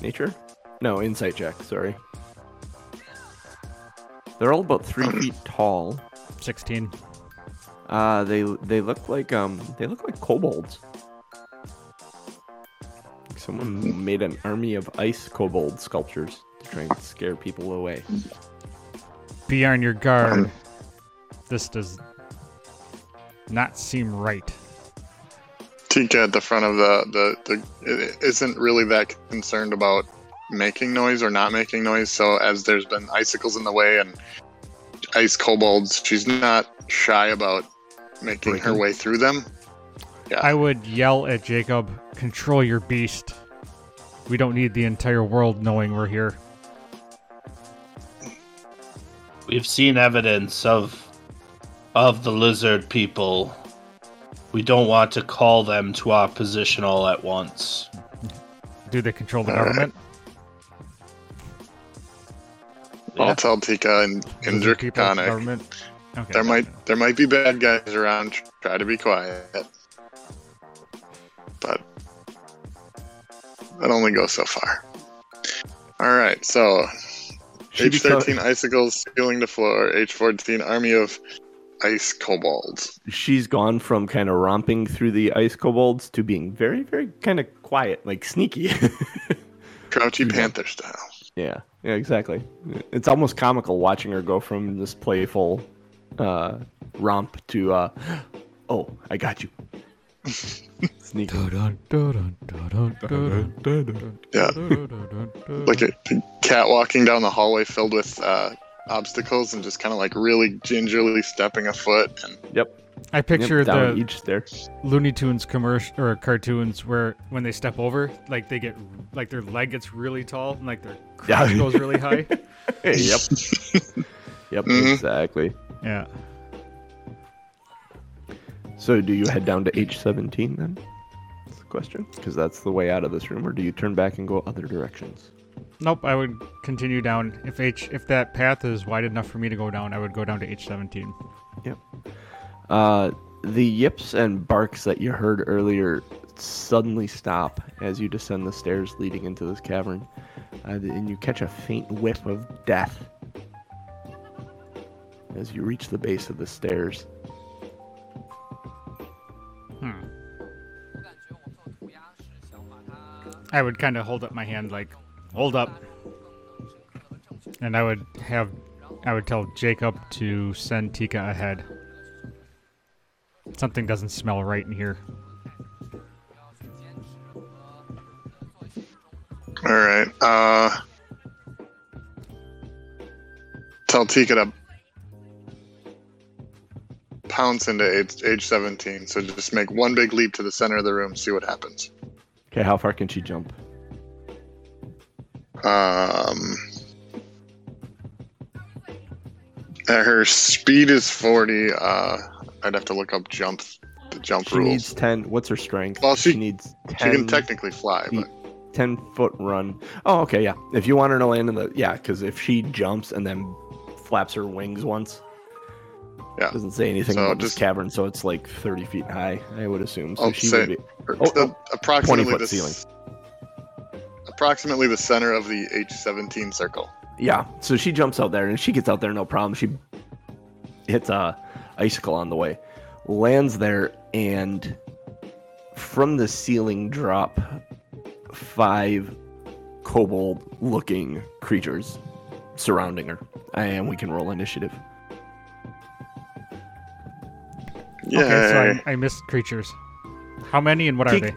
Speaker 1: Nature? No, insight check. Sorry. They're all about three feet tall.
Speaker 3: Sixteen.
Speaker 1: Uh, they they look like um they look like kobolds. Someone made an army of ice kobold sculptures to try and scare people away.
Speaker 3: Be on your guard.
Speaker 4: Um,
Speaker 3: This does not seem right.
Speaker 4: Tika at the front of the the, the isn't really that concerned about making noise or not making noise. So as there's been icicles in the way and ice kobolds, she's not shy about making her way through them.
Speaker 3: I would yell at Jacob, "Control your beast." We don't need the entire world knowing we're here.
Speaker 2: We've seen evidence of of the lizard people. We don't want to call them to our position all at once.
Speaker 3: Do they control the
Speaker 4: All right.
Speaker 3: government?
Speaker 2: Yeah.
Speaker 4: I'll tell Tika and, and
Speaker 3: Lizard
Speaker 4: Draconic.
Speaker 3: government. Okay.
Speaker 4: There might there might be bad guys around. Try to be quiet. That only goes so far. All right, so
Speaker 1: She
Speaker 4: H thirteen icicles sealing the floor. H fourteen army of ice kobolds.
Speaker 1: she's gone from kind of romping through the ice kobolds to being very, very kind of quiet, like sneaky.
Speaker 4: Crouchy Panther style.
Speaker 1: yeah, yeah, exactly. It's almost comical watching her go from this playful uh, romp to, uh, oh, I got you. Sneaky.
Speaker 4: Yeah, like a, a cat walking down the hallway filled with uh, obstacles and just kind of like really gingerly stepping a foot and
Speaker 1: Yep.
Speaker 3: I picture
Speaker 1: Yep,
Speaker 3: the
Speaker 1: each stair.
Speaker 3: Looney Tunes commercial or cartoons where when they step over, like they get like their leg gets really tall and like their crotch
Speaker 1: Yeah.
Speaker 3: goes really high.
Speaker 1: Hey, yep. yep,
Speaker 4: Mhm.
Speaker 1: exactly.
Speaker 3: Yeah.
Speaker 1: So, do you head down to H17 then? That's the question. Because that's the way out of this room, or do you turn back and go other directions?
Speaker 3: Nope. I would continue down if H if that path is wide enough for me to go down. I would go down to H seventeen. Yep.
Speaker 1: Uh, the yips and barks that you heard earlier suddenly stop as you descend the stairs leading into this cavern, uh, and you catch a faint whiff of death as you reach the base of the stairs.
Speaker 3: Hmm. I would kind of hold up my hand like, hold up, and I would have, I would tell Jacob to send Tika ahead. Something doesn't smell right in here.
Speaker 4: All right. Uh, tell Tika to pounce into H, H 17. So just make one big leap to the center of the room, see what happens.
Speaker 1: Okay, how far can she jump?
Speaker 4: Um, her speed is 40. Uh, I'd have to look up jump the jump
Speaker 1: She
Speaker 4: rules.
Speaker 1: needs 10. What's her strength?
Speaker 4: Well, she-
Speaker 1: needs
Speaker 4: she can technically fly, but
Speaker 1: 10 foot run. Oh, okay, yeah. If you want her to land in the. Yeah, because if she jumps and then flaps her wings once.
Speaker 4: Yeah.
Speaker 1: Doesn't say anything
Speaker 4: So
Speaker 1: about this cavern, so it's like 30 feet high, I would assume. So
Speaker 4: I'll
Speaker 1: she
Speaker 4: say-
Speaker 1: would be.
Speaker 4: or
Speaker 1: Oh, oh,
Speaker 4: approximately
Speaker 1: 20 foot
Speaker 4: the
Speaker 1: ceiling.
Speaker 4: approximately the center of the H17 circle.
Speaker 1: Yeah, so she jumps out there and she gets out there no problem. She hits a icicle on the way, lands there, and from the ceiling drop five kobold looking creatures surrounding her. And we can roll initiative.
Speaker 4: Yeah.
Speaker 3: Okay, so I, I missed creatures. How many and what are they?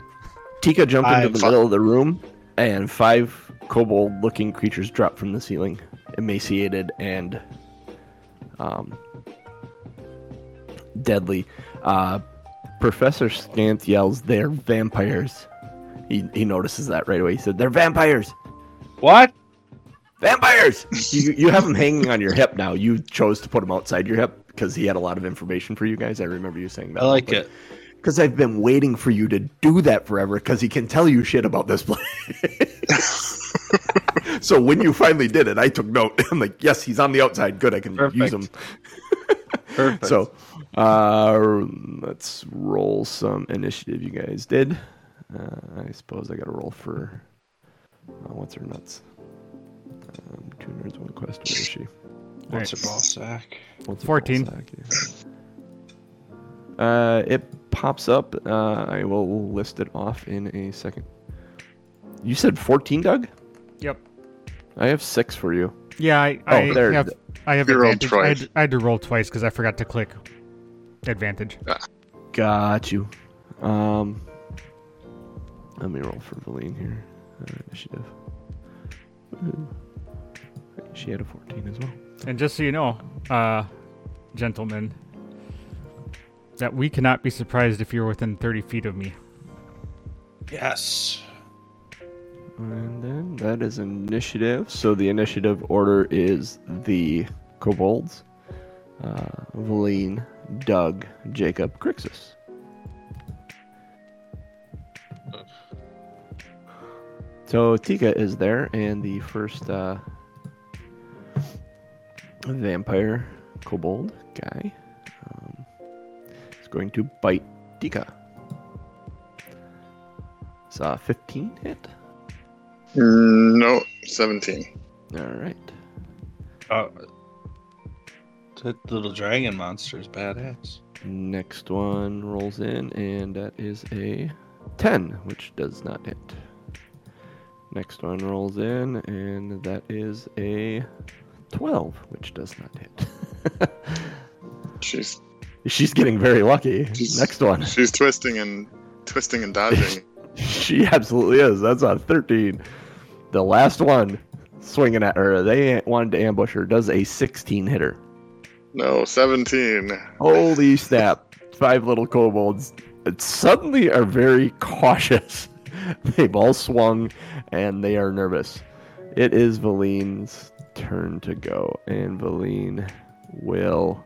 Speaker 1: Tika jumped into
Speaker 2: Five.
Speaker 1: the middle of the room, and five kobold looking creatures drop from the ceiling, emaciated and um, deadly. Uh, Professor Scant yells, They're vampires. He, he notices that right away. He said, They're vampires!
Speaker 2: What?
Speaker 1: Vampires! you, you have them hanging on your hip now. You chose to put them outside your hip because he had a lot of information for you guys. I remember you saying that.
Speaker 2: I like it.
Speaker 1: Because I've been waiting for you to do that forever because he can tell you shit about this place. so when you finally did it, I took note. I'm like, yes, he's on the outside. Good, I can use him.
Speaker 2: Perfect.
Speaker 1: So uh, let's roll some initiative you guys did. Uh, I suppose I got to roll for. Uh, what's her nuts? Um, two nerds, one quest. Where is she?
Speaker 2: What's a ball sack?
Speaker 1: What's a
Speaker 3: 14.
Speaker 1: ball sack? Yeah. Uh, it pops up. Uh, I will list it off in a second. You said 14, Doug?
Speaker 3: Yep.
Speaker 1: I have six for you.
Speaker 3: Yeah, I,
Speaker 1: Oh,
Speaker 3: I
Speaker 1: there.
Speaker 3: have I have
Speaker 4: You rolled
Speaker 3: advantage. I had. I had to roll twice because I forgot to click advantage.
Speaker 1: Got you. Um, let me roll for Valine here. Uh, initiative. She had a 14 as well.
Speaker 3: And just so you know, uh, gentlemen, that we cannot be surprised if you're within 30 feet of me.
Speaker 2: Yes.
Speaker 1: And then that is initiative. So the initiative order is the kobolds, uh, Valine, Doug, Jacob, Crixus. So Tika is there, and the first uh, vampire kobold guy um, is going to bite Tika. It's a 15 hit.
Speaker 4: No, 17.
Speaker 1: All right.
Speaker 2: Uh, that little dragon monster is badass.
Speaker 1: Next one rolls in, and that is a 10, which does not hit. Next one rolls in, and that is a 12, which does not hit.
Speaker 4: She's
Speaker 1: She's getting very lucky. Next one.
Speaker 4: she's twisting and twisting and dodging.
Speaker 1: She absolutely is. That's a 13. The last one swinging at her, they wanted to ambush her, does a 16 hitter.
Speaker 4: no, 17.
Speaker 1: Holy snap. five little kobolds suddenly are very cautious. They've all swung and they are nervous. It is Valine's turn to go, and Valine will.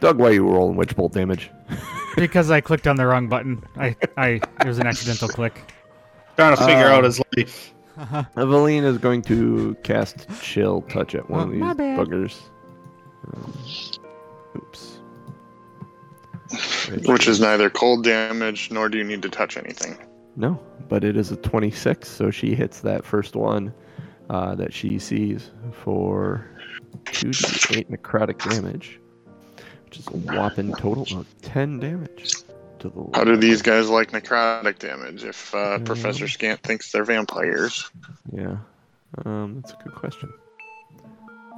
Speaker 1: Doug, why are you rolling witch bolt damage?
Speaker 3: Because I clicked on the wrong button. I, I it was an accidental click.
Speaker 2: Trying to figure
Speaker 1: Uh,
Speaker 2: out his life.
Speaker 1: Valine is going to cast Chill Touch at one
Speaker 3: Oh,
Speaker 1: of these buggers. Um, oops.
Speaker 4: Which is neither cold damage nor do you need to touch anything.
Speaker 1: No, but it is a 26, so she hits that first one uh, that she sees for 2d8 necrotic damage, which is a whopping total of 10 damage. To the
Speaker 4: How do these guys like necrotic damage if uh,
Speaker 1: Mhm.
Speaker 4: Professor Scant thinks they're vampires?
Speaker 1: Yeah, um, that's a good question.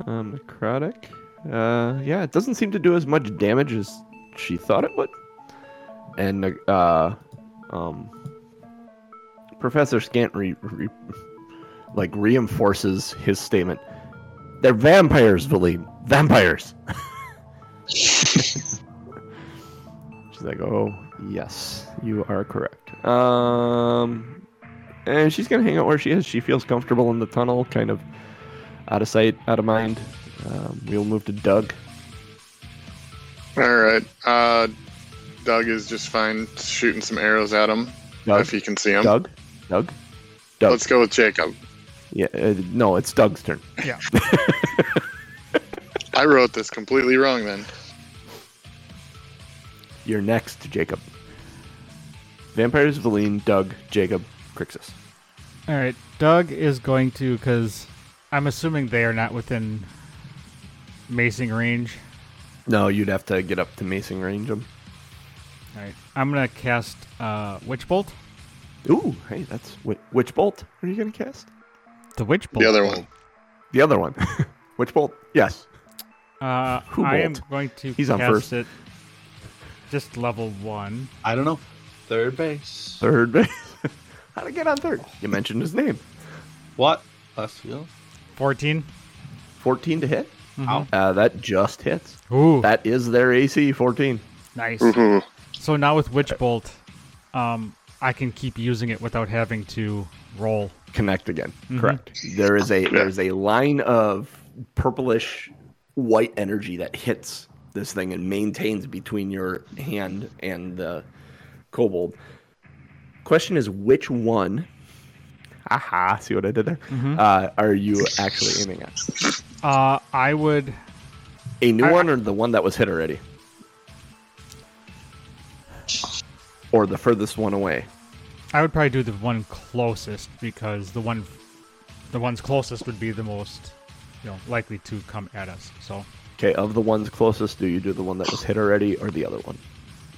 Speaker 1: Um, necrotic. Uh, yeah, it doesn't seem to do as much damage as she thought it would. And uh, um, Professor Scant re- re- like reinforces his statement. They're vampires, Valine. Vampires. She's like, oh yes, you are correct. Um, and she's gonna hang out where she is. She feels comfortable in the tunnel, kind of out of sight, out of mind. Um, we'll move to Doug.
Speaker 4: All right. Uh, Doug is just fine shooting some arrows at him
Speaker 1: Doug.
Speaker 4: if he can see him.
Speaker 1: Doug. Doug. Doug.
Speaker 4: Let's go with Jacob.
Speaker 1: Yeah. Uh, no, it's Doug's turn.
Speaker 3: Yeah.
Speaker 4: I wrote this completely wrong then.
Speaker 1: You're next, Jacob. Vampires, Valine, Doug, Jacob, Crixus.
Speaker 3: All right, Doug is going to because I'm assuming they are not within macing range.
Speaker 1: No, you'd have to get up to macing range them.
Speaker 3: All right, I'm gonna cast uh, Witch Bolt.
Speaker 1: Ooh, hey, that's Wi- Witch Bolt. What are you gonna cast?
Speaker 3: The Witch Bolt.
Speaker 4: The other one.
Speaker 1: The other one. Witch Bolt. Yes.
Speaker 3: Uh,
Speaker 1: Who
Speaker 3: I am
Speaker 1: bolt?
Speaker 3: going to
Speaker 1: He's on
Speaker 3: cast
Speaker 1: first.
Speaker 3: it. Just level one.
Speaker 2: I don't know. Third base.
Speaker 1: Third base. How'd I get on third? You mentioned his name.
Speaker 2: What? Left field?
Speaker 3: 14.
Speaker 1: 14 to hit.
Speaker 2: Ow.
Speaker 1: Uh, that just hits.
Speaker 3: Ooh,
Speaker 1: That is their AC. 14.
Speaker 3: nice.
Speaker 4: Ooh.
Speaker 3: So now with Witch Bolt, um, I can keep using it without having to roll.
Speaker 1: connect again.
Speaker 3: Mhm.
Speaker 1: Correct. There is a there's a line of purplish white energy that hits this thing and maintains between your hand and the kobold. Question is which one? Aha! See what I did there?
Speaker 3: Mhm.
Speaker 1: Uh, are you actually aiming at?
Speaker 3: Uh, I would.
Speaker 1: A new
Speaker 3: I-
Speaker 1: one or the one that was hit already? Or the furthest one away?
Speaker 3: I would probably do the one closest because the one, the ones closest would be the most, you know, likely to come at us. So
Speaker 1: Okay, of the ones closest, do you do the one that was hit already or the other one?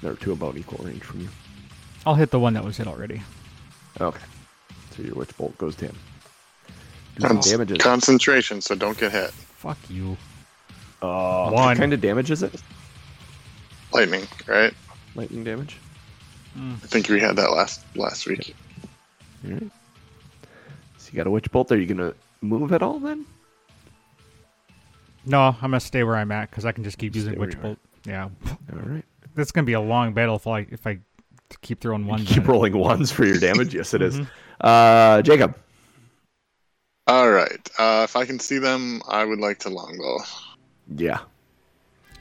Speaker 1: They're two about equal range from you.
Speaker 3: I'll hit the one that was hit already.
Speaker 1: Okay. So your witch bolt goes to him.
Speaker 4: Con-
Speaker 1: damages.
Speaker 4: concentration, so don't get hit.
Speaker 3: Fuck you.
Speaker 1: Uh,
Speaker 3: One.
Speaker 1: What kind of damage is it?
Speaker 4: Lightning, right?
Speaker 1: Lightning damage.
Speaker 4: I think we had that last last week.
Speaker 1: All right. So you got a witch bolt. Are you gonna move at all then?
Speaker 3: No, I'm gonna stay where I'm at because I can just keep using
Speaker 1: Stay where
Speaker 3: Witch
Speaker 1: you are.
Speaker 3: Bolt. Yeah,
Speaker 1: All right.
Speaker 3: that's gonna be a long battle if I if I keep throwing one.
Speaker 1: Keep rolling ones for your damage. Yes, it is. Uh, Jacob.
Speaker 4: All right. Uh, if I can see them, I would like to longbow.
Speaker 1: Yeah.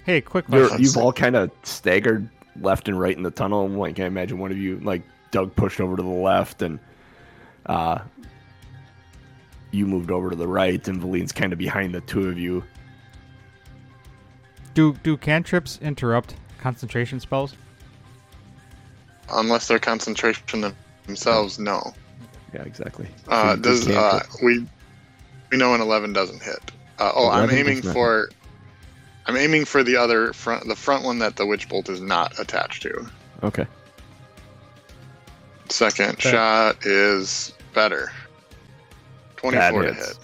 Speaker 3: Hey, quick
Speaker 1: You're,
Speaker 3: question.
Speaker 1: you've all kind of staggered left and right in the tunnel. Like I imagine one of you, like Doug, pushed over to the left, and uh, you moved over to the right, and Valine's kind of behind the two of you.
Speaker 3: Do do cantrips interrupt concentration spells?
Speaker 4: Unless they're concentration themselves, no.
Speaker 1: Yeah, exactly.
Speaker 4: Uh, does uh, we we know an eleven doesn't hit? Uh, oh, I'm aiming for I'm aiming for the other front, the front one that the witch bolt is not attached to.
Speaker 1: Okay.
Speaker 4: Second
Speaker 3: Okay.
Speaker 4: shot is better. Twenty-four to hit.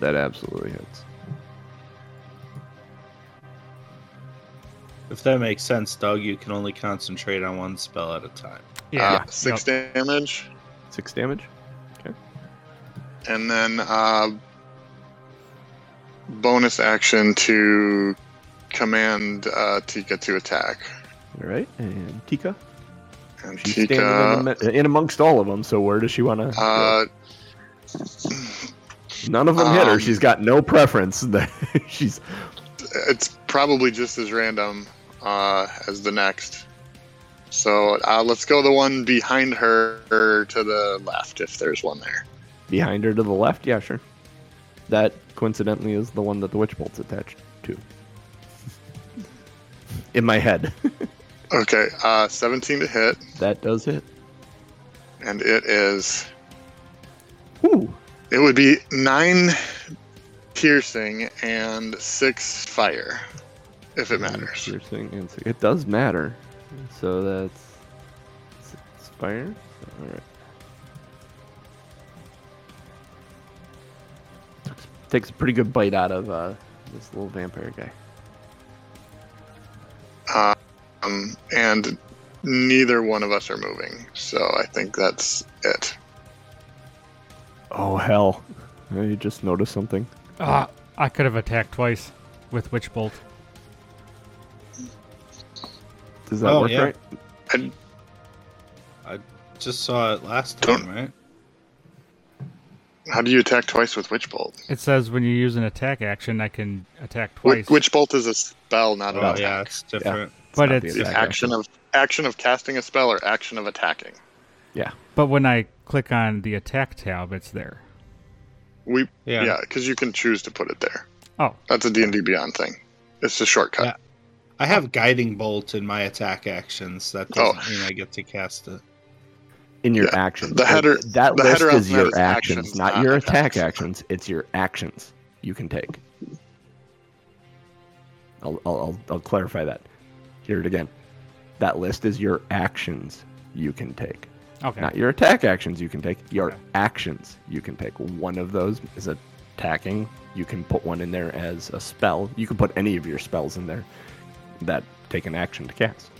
Speaker 1: That absolutely hits.
Speaker 2: If that makes sense, Doug, you can only concentrate on one spell at a time.
Speaker 4: Uh, six damage,
Speaker 1: Six damage. Okay.
Speaker 4: And then uh, bonus action to command uh, Tika to attack.
Speaker 1: All right, and Tika.
Speaker 4: And
Speaker 1: She's
Speaker 4: Tika,
Speaker 1: in, the, in amongst all of them. So where does she want to?
Speaker 4: uh,
Speaker 1: None of them hit her.
Speaker 4: um,
Speaker 1: She's got no preference. She's
Speaker 4: it's probably just as random uh, as the next. So uh, let's go the one behind her to the left, if there's one there.
Speaker 1: behind her to the left. Yeah, sure. That coincidentally is the one that the witch bolt's attached to. In my head,
Speaker 4: Okay, uh, 17 to hit,
Speaker 1: that does hit.
Speaker 4: and it is.
Speaker 1: Ooh,
Speaker 4: It would be nine piercing and six fire, if it matters.
Speaker 1: Piercing and so- It does matter. So that's six fire. All right. Takes a pretty good bite out of uh, this little vampire guy.
Speaker 4: Um, and neither one of us are moving, so I think that's it.
Speaker 1: Oh hell! You just noticed something.
Speaker 3: Ah, I could have attacked twice with Witch Bolt.
Speaker 1: Does that
Speaker 2: Oh,
Speaker 1: work
Speaker 2: yeah.
Speaker 1: right?
Speaker 4: I,
Speaker 2: Just saw it last
Speaker 4: Don't-
Speaker 2: time, right?
Speaker 4: How do you attack twice with Witch Bolt?
Speaker 3: It says when you use an attack action, I can attack
Speaker 4: Wi-
Speaker 3: twice.
Speaker 4: Witch Bolt is a spell, not an
Speaker 2: Oh,
Speaker 4: attack.
Speaker 2: yeah, it's different.
Speaker 3: But
Speaker 1: not the
Speaker 3: it's-
Speaker 4: The action of action of casting a spell or action of attacking.
Speaker 1: Yeah.
Speaker 3: But when I click on the attack tab, it's there.
Speaker 4: We
Speaker 2: Yeah.
Speaker 4: yeah, because you can choose to put it there.
Speaker 3: Oh,
Speaker 4: That's a D and D Beyond thing. It's a shortcut.
Speaker 2: Yeah. I have guiding bolt in my attack actions. That
Speaker 4: Oh.
Speaker 2: doesn't mean I get to cast it.
Speaker 1: In your
Speaker 4: Yeah,
Speaker 1: actions.
Speaker 4: the header-
Speaker 1: It- that
Speaker 4: the
Speaker 1: list
Speaker 4: header
Speaker 1: is your actions,
Speaker 4: actions,
Speaker 1: not
Speaker 4: not
Speaker 1: your attack
Speaker 4: attacks.
Speaker 1: actions. It's your actions you can take. I'll, I'll, I'll, I'll clarify that. Hear it again. That list is your actions you can take,
Speaker 3: okay.
Speaker 1: not your attack actions you can take. Your
Speaker 3: Okay.
Speaker 1: actions you can take. One of those is attacking. You can put one in there as a spell. You can put any of your spells in there that take an action to cast.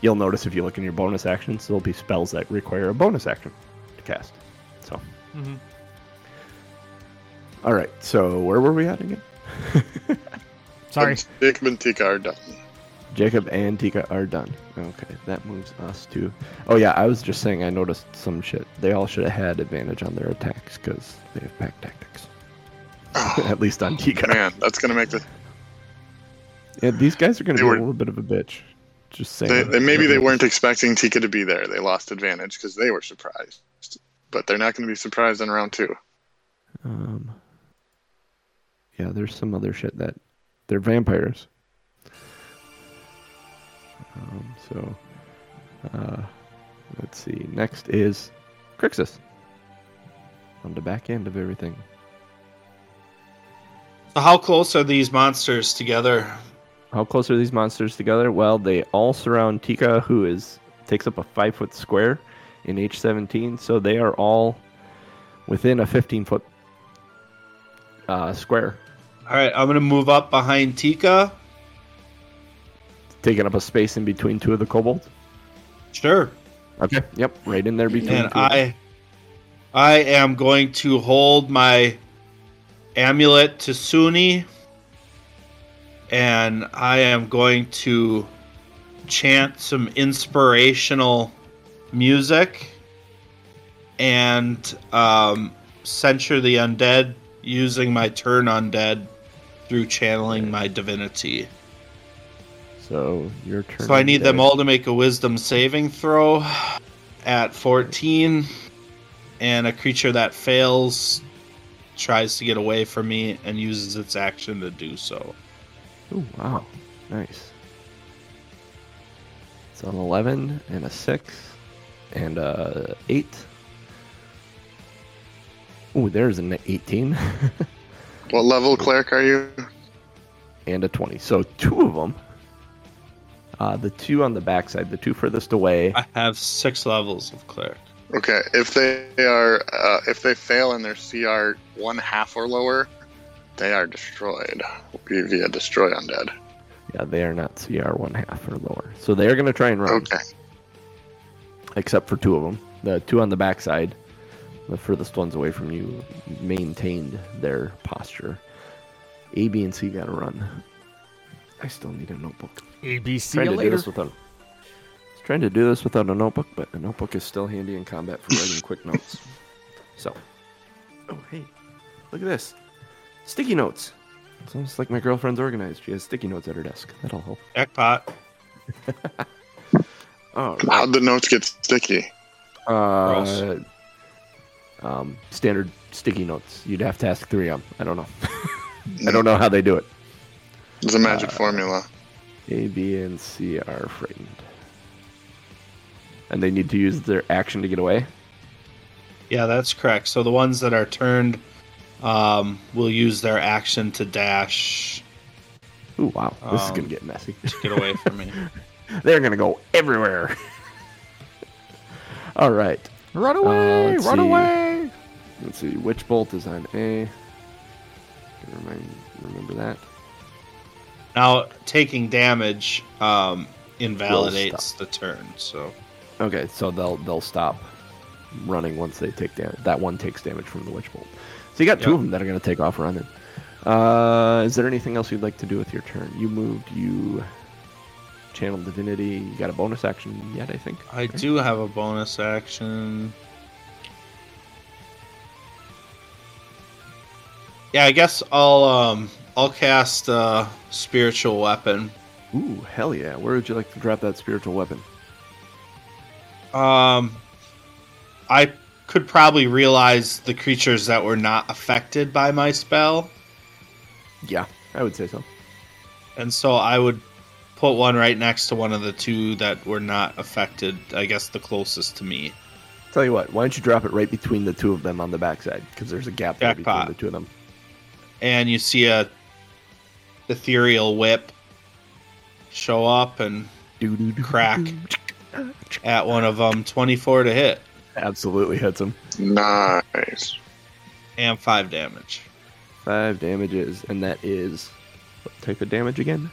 Speaker 1: You'll notice if you look in your bonus actions, there'll be spells that require a bonus action to cast. So,
Speaker 3: Mhm.
Speaker 1: all right. So where were we at again?
Speaker 3: Sorry.
Speaker 4: Jacob and Tika are done.
Speaker 1: Jacob and Tika are done. Okay, that moves us to. Oh yeah, I was just saying. I noticed some shit. They all should have had advantage on their attacks because they have pack tactics.
Speaker 4: Oh,
Speaker 1: At least on Tika.
Speaker 4: man, that's gonna make the.
Speaker 1: Yeah, these guys are going to
Speaker 4: They
Speaker 1: be
Speaker 4: were-
Speaker 1: a little bit of a bitch. Just saying.
Speaker 4: They, they, maybe they weren't expecting Tika to be there. They lost advantage because they were surprised. But they're not going to be surprised in round two.
Speaker 1: Um, yeah, there's some other shit that they're vampires. Um, so, uh, let's see. Next is Crixus. On the back end of everything.
Speaker 2: So how close are these monsters together?
Speaker 1: How close are these monsters together? Well, they all surround Tika, who is takes up a five foot square in H17. So they are all within a 15 foot uh, square,
Speaker 2: All right, I'm gonna move up behind Tika.
Speaker 1: taking up a space in between two of the kobolds.
Speaker 2: Sure.
Speaker 1: Okay. Yep. Right in there between.
Speaker 2: And. I, I am going to hold my amulet to Sune, and I am going to chant some inspirational music and um, censure the undead using my turn undead through channeling my divinity.
Speaker 1: So your turn.
Speaker 2: So I need them all to make a wisdom saving throw at 14. And a creature that fails tries to get away from me and uses its action to do so.
Speaker 1: Ooh, wow. Nice. It's an 11 and a 6 and a 8. Ooh, there's an 18
Speaker 4: What level cleric are you?
Speaker 1: and a 20. So two of them. Uh, the two on the backside, the two furthest away.
Speaker 2: I have six levels of cleric.
Speaker 4: Okay, if they are, uh, if they fail in their CR one half or lower, they are destroyed via destroy undead.
Speaker 1: Yeah, they are not CR one half or lower. So they are going to try and run.
Speaker 4: Okay,
Speaker 1: except for two of them. The two on the backside, the furthest ones away from you, maintained their posture. A, B, and C got to run. I still need a notebook.
Speaker 3: ABC
Speaker 1: trying to do this without. Trying to do this without a notebook, but a notebook is still handy in combat for writing quick notes. So, oh hey, look at this, sticky notes. It's almost like my girlfriend's organized. She has sticky notes at her desk. That'll help.
Speaker 2: Jackpot.
Speaker 1: Oh,
Speaker 4: How'd the notes get sticky?
Speaker 1: uh, um, standard sticky notes. You'd have to ask 3M. I don't know. I don't know how they do it.
Speaker 4: It's a magic
Speaker 1: Uh,
Speaker 4: formula.
Speaker 1: A, B, and C are frightened. And they need to use their action to get away?
Speaker 2: Yeah, that's correct. So the ones that are turned um, will use their action to dash
Speaker 1: Ooh, wow. This is
Speaker 2: Um,
Speaker 1: going to get messy.
Speaker 2: get away from me.
Speaker 1: They're going to go everywhere. All right.
Speaker 3: Run
Speaker 1: Uh,
Speaker 3: away!
Speaker 1: let's
Speaker 3: run
Speaker 1: see.
Speaker 3: away!
Speaker 1: Let's see. Witch Bolt is on A. Remind, remember that.
Speaker 2: Now, taking damage um, invalidates the turn. So
Speaker 1: Okay, so they'll they'll stop running once they take damage. That one takes damage from the Witch Bolt. So you got two
Speaker 2: Yep.
Speaker 1: of them that are going to take off running. Uh, is there anything else you'd like to do with your turn? You moved. You channeled divinity. You got a bonus action yet? I think.
Speaker 2: I do have a bonus action. Yeah, I guess I'll um I'll cast uh spiritual weapon.
Speaker 1: Ooh, hell yeah! Where would you like to drop that spiritual weapon?
Speaker 2: Um I could probably realize the creatures that were not affected by my spell,
Speaker 1: Yeah, I would say so.
Speaker 2: and so I would put one right next to one of the two that were not affected, I guess the closest to me.
Speaker 1: Tell you what, why don't you drop it right between the two of them on the backside? Because there's a gap there between the two of them.
Speaker 2: and you see a ethereal whip show up and. Crack. at one of them 24 to hit
Speaker 1: Absolutely hits him.
Speaker 4: Nice.
Speaker 2: and 5 damage
Speaker 1: Five damages, and that is what type of damage again?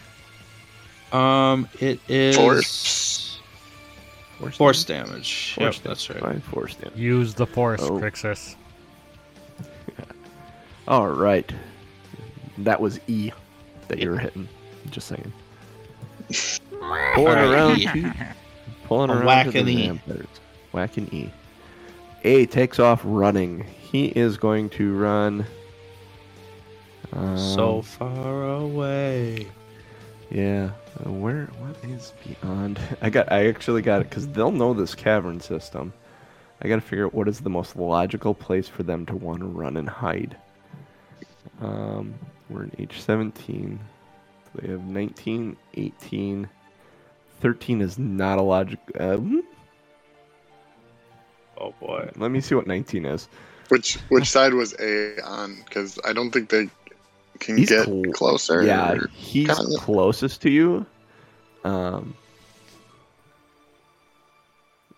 Speaker 2: um it is
Speaker 4: Force.
Speaker 1: Force,
Speaker 2: force damage
Speaker 1: Force
Speaker 2: yep that's right
Speaker 1: Five force damage.
Speaker 3: Use the force,
Speaker 1: Oh.
Speaker 3: Crixus.
Speaker 1: All right, that was E that you were hitting. Just saying. Pulling
Speaker 2: Alright,
Speaker 1: around,
Speaker 2: E.
Speaker 1: to, pulling
Speaker 2: I'm
Speaker 1: around to
Speaker 2: whacking
Speaker 1: the
Speaker 2: E.
Speaker 1: vampires. Whacking E. A takes off running. He is going to run. Um,
Speaker 2: so far away
Speaker 1: Yeah. Uh, where? What is beyond? I got. I actually got it because they'll know this cavern system. I got to figure out what is the most logical place for them to want to run and hide. Um, we're in H seventeen. They have 19, 18, 13 is not a logic. Um,
Speaker 2: oh boy
Speaker 1: let me see what 19 is.
Speaker 4: Which which side was A on? Because I don't think they can
Speaker 1: He's
Speaker 4: get
Speaker 1: cl-
Speaker 4: closer.
Speaker 1: Yeah, he's
Speaker 4: kinda-
Speaker 1: closest to you. Um,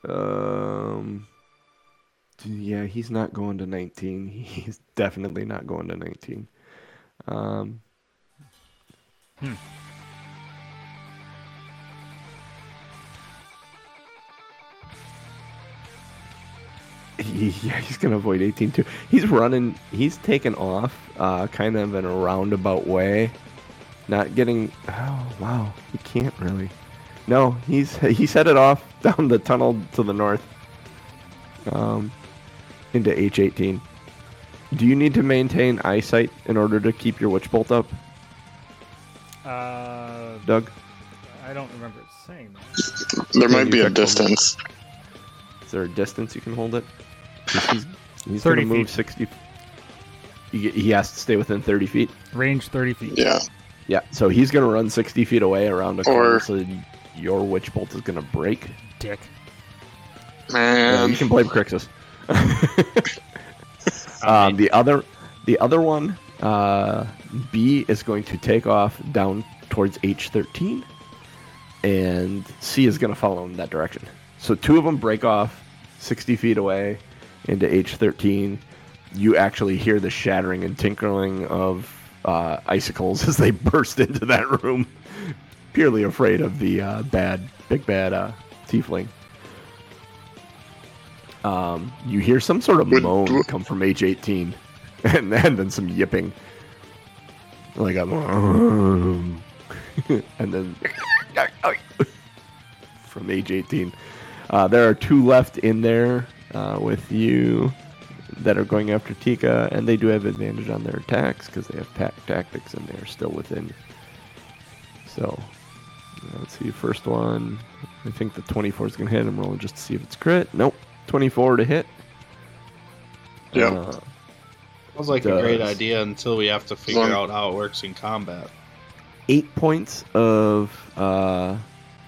Speaker 1: um, yeah, he's not going to 19. He's definitely not going to 19. Um,
Speaker 3: Hmm.
Speaker 1: He, yeah, he's gonna avoid 18 too. He's running. He's taken off, uh, kind of in a roundabout way, not getting. Oh wow, he can't really. No, he's he's headed off down the tunnel to the north, um, into H18. Do you need to maintain eyesight in order to keep your witch bolt up,
Speaker 3: Uh,
Speaker 1: Doug?
Speaker 3: I don't remember it saying that.
Speaker 4: there might be a distance.
Speaker 1: Is there a distance you can hold it? 'Cause He's, he's
Speaker 3: 30
Speaker 1: gonna move
Speaker 3: feet.
Speaker 1: 60. He, he has to stay within 30 feet.
Speaker 3: Range 30 feet.
Speaker 4: Yeah.
Speaker 1: Yeah, so he's gonna run 60 feet away around a corner,
Speaker 4: Or-
Speaker 1: so your witch bolt is gonna break.
Speaker 3: Dick.
Speaker 1: Yeah,
Speaker 4: Man.
Speaker 1: you can blame Crixus. Um, the other, the other one, uh, B is going to take off down towards H13, and C is gonna follow in that direction. So two of them break off 60 feet away into H 13, You actually hear the shattering and tinkling of uh, icicles as they burst into that room, purely afraid of the uh, bad, big bad uh, tiefling. Um, you hear some sort of moan come from H18, and then, then some yipping. Like a. and then from H 18. Uh, there are two left in there uh, with you that are going after Tika, and they do have advantage on their attacks because they have pack tactics and they are still within. So, let's see. First one, I think the 24 is going to hit. I'm rolling just to see if it's crit. Nope. 24 to hit.
Speaker 4: Yeah.
Speaker 1: Uh,
Speaker 2: Sounds like a great idea until we have to figure
Speaker 4: Long-
Speaker 2: out how it works in combat.
Speaker 1: eight points of uh,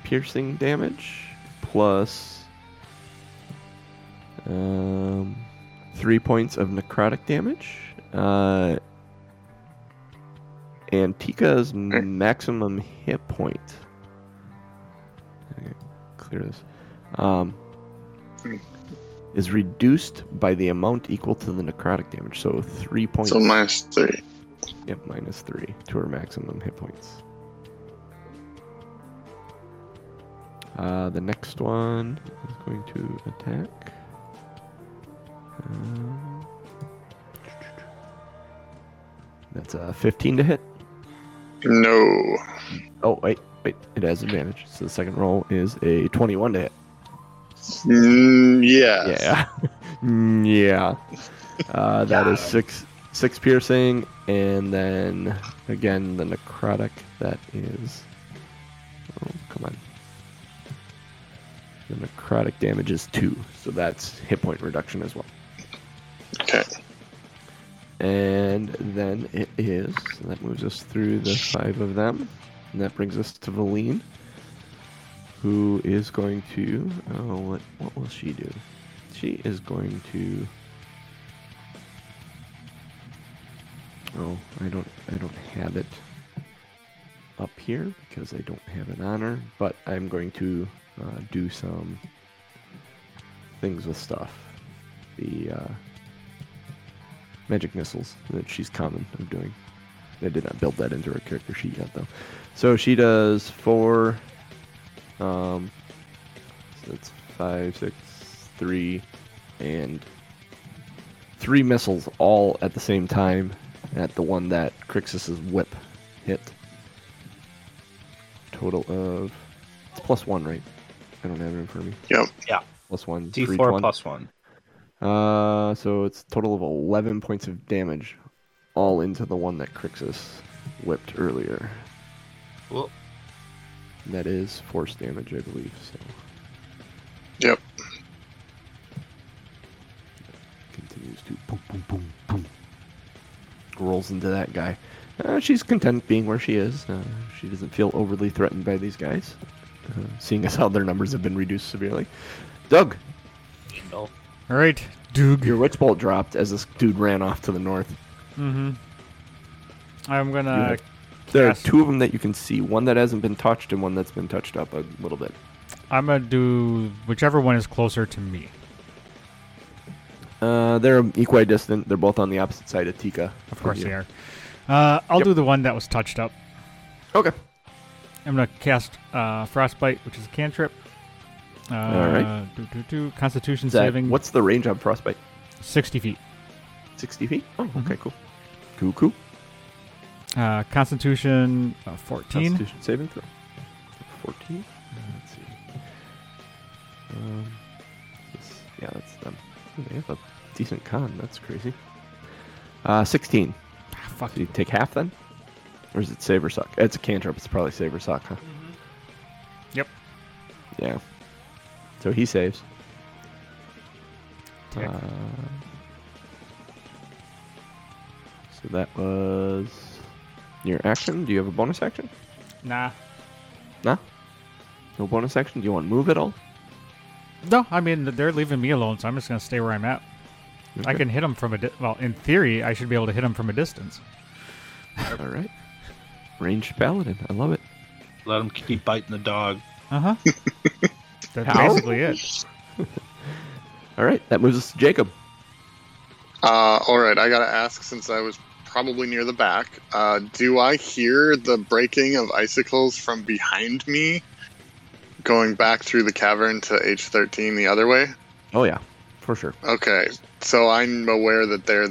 Speaker 1: piercing damage plus um, three points of necrotic damage. Uh, and Tika's maximum hit point. Clear this. Um, is reduced by the amount equal to the necrotic damage. So three points.
Speaker 4: So minus three.
Speaker 1: Yep, minus three to her maximum hit points. Uh, the next one is going to attack. Um, that's a 15 to hit.
Speaker 4: No.
Speaker 1: Oh, wait, wait, it has advantage. So the second roll is a 21 to hit.
Speaker 4: Mm, yes.
Speaker 1: Yeah. Mm, yeah. Uh, that is six six piercing, and then again the necrotic. That is. Oh, come on. The necrotic damage is two, so that's hit point reduction as well. And then it is. that moves us through the five of them. And that brings us to Valine, who is going to. Oh, what, what will she do? She is going to. Oh, I don't. I don't have it up here because I don't have on her. But I'm going to uh, do some things with stuff. The uh, magic missiles that she's common of doing. I did not build that into her character sheet yet, though. So she does four. Um, so it's five, six, three, and three missiles all at the same time at the one that Crixus's whip hit. Total of it's plus one, right? I don't have it in front of me.
Speaker 4: Yep.
Speaker 2: Yeah.
Speaker 1: Plus one.
Speaker 2: D4 plus one.
Speaker 1: Uh, so it's a total of 11 points of damage, all into the one that Crixus whipped earlier.
Speaker 2: Well,
Speaker 1: And that is force damage, I believe. So
Speaker 4: Yep.
Speaker 1: continues to boom, boom, boom, boom. Rolls into that guy. Uh, she's content being where she is. Uh, she doesn't feel overly threatened by these guys, uh, seeing as how their numbers have been reduced severely. Doug,
Speaker 2: no.
Speaker 3: All right, Doog.
Speaker 1: your witch bolt dropped as this dude ran off to the north.
Speaker 3: Mm-hmm. I'm gonna.
Speaker 1: There are two of them that you can see. One that hasn't been touched and one that's been touched up a little bit.
Speaker 3: I'm gonna do whichever one is closer to me.
Speaker 1: Uh, they're equidistant. They're both on the opposite side of Tika.
Speaker 3: Of course they are. Uh, I'll
Speaker 1: Yep.
Speaker 3: do the one that was touched up.
Speaker 1: Okay.
Speaker 3: I'm gonna cast uh, frostbite, which is a cantrip. Uh,
Speaker 1: right.
Speaker 3: Do, do, do. Constitution
Speaker 1: Is that-
Speaker 3: saving.
Speaker 1: what's the range on frostbite?
Speaker 3: Sixty feet.
Speaker 1: 60 feet? Oh,
Speaker 3: Mhm.
Speaker 1: okay, cool. Cool, cool.
Speaker 3: Uh, Constitution uh, 14.
Speaker 1: Constitution saving throw. 14? Uh, Let's see. Um, this- yeah, that's them. Ooh, They have a decent con. That's crazy. Uh, 16.
Speaker 3: Ah, fuck
Speaker 1: So you take half then? Or is it save or suck? It's a cantrip. It's probably save or suck, huh?
Speaker 3: Yep.
Speaker 1: Yeah. So he saves.
Speaker 3: Tick.
Speaker 1: Uh, so that was your action. Do you have a bonus action?
Speaker 3: Nah.
Speaker 1: Nah? No bonus action. Do you want to move at all?
Speaker 3: No, I mean they're leaving me alone, so I'm just gonna stay where I'm at. I can hit them from a di- well. In theory, I should be able to hit them from a distance.
Speaker 1: All right. Ranged paladin. I love it.
Speaker 2: Let him keep biting the dog.
Speaker 3: Uh huh. That's
Speaker 1: How?
Speaker 3: basically it.
Speaker 1: All right. That moves us to Jacob.
Speaker 4: Uh, all right, I gotta ask since I was probably near the back. Uh, do I hear the breaking of icicles from behind me, going back through the cavern to H13 the other way?
Speaker 1: Oh yeah, for sure.
Speaker 4: Okay, so I'm aware that they're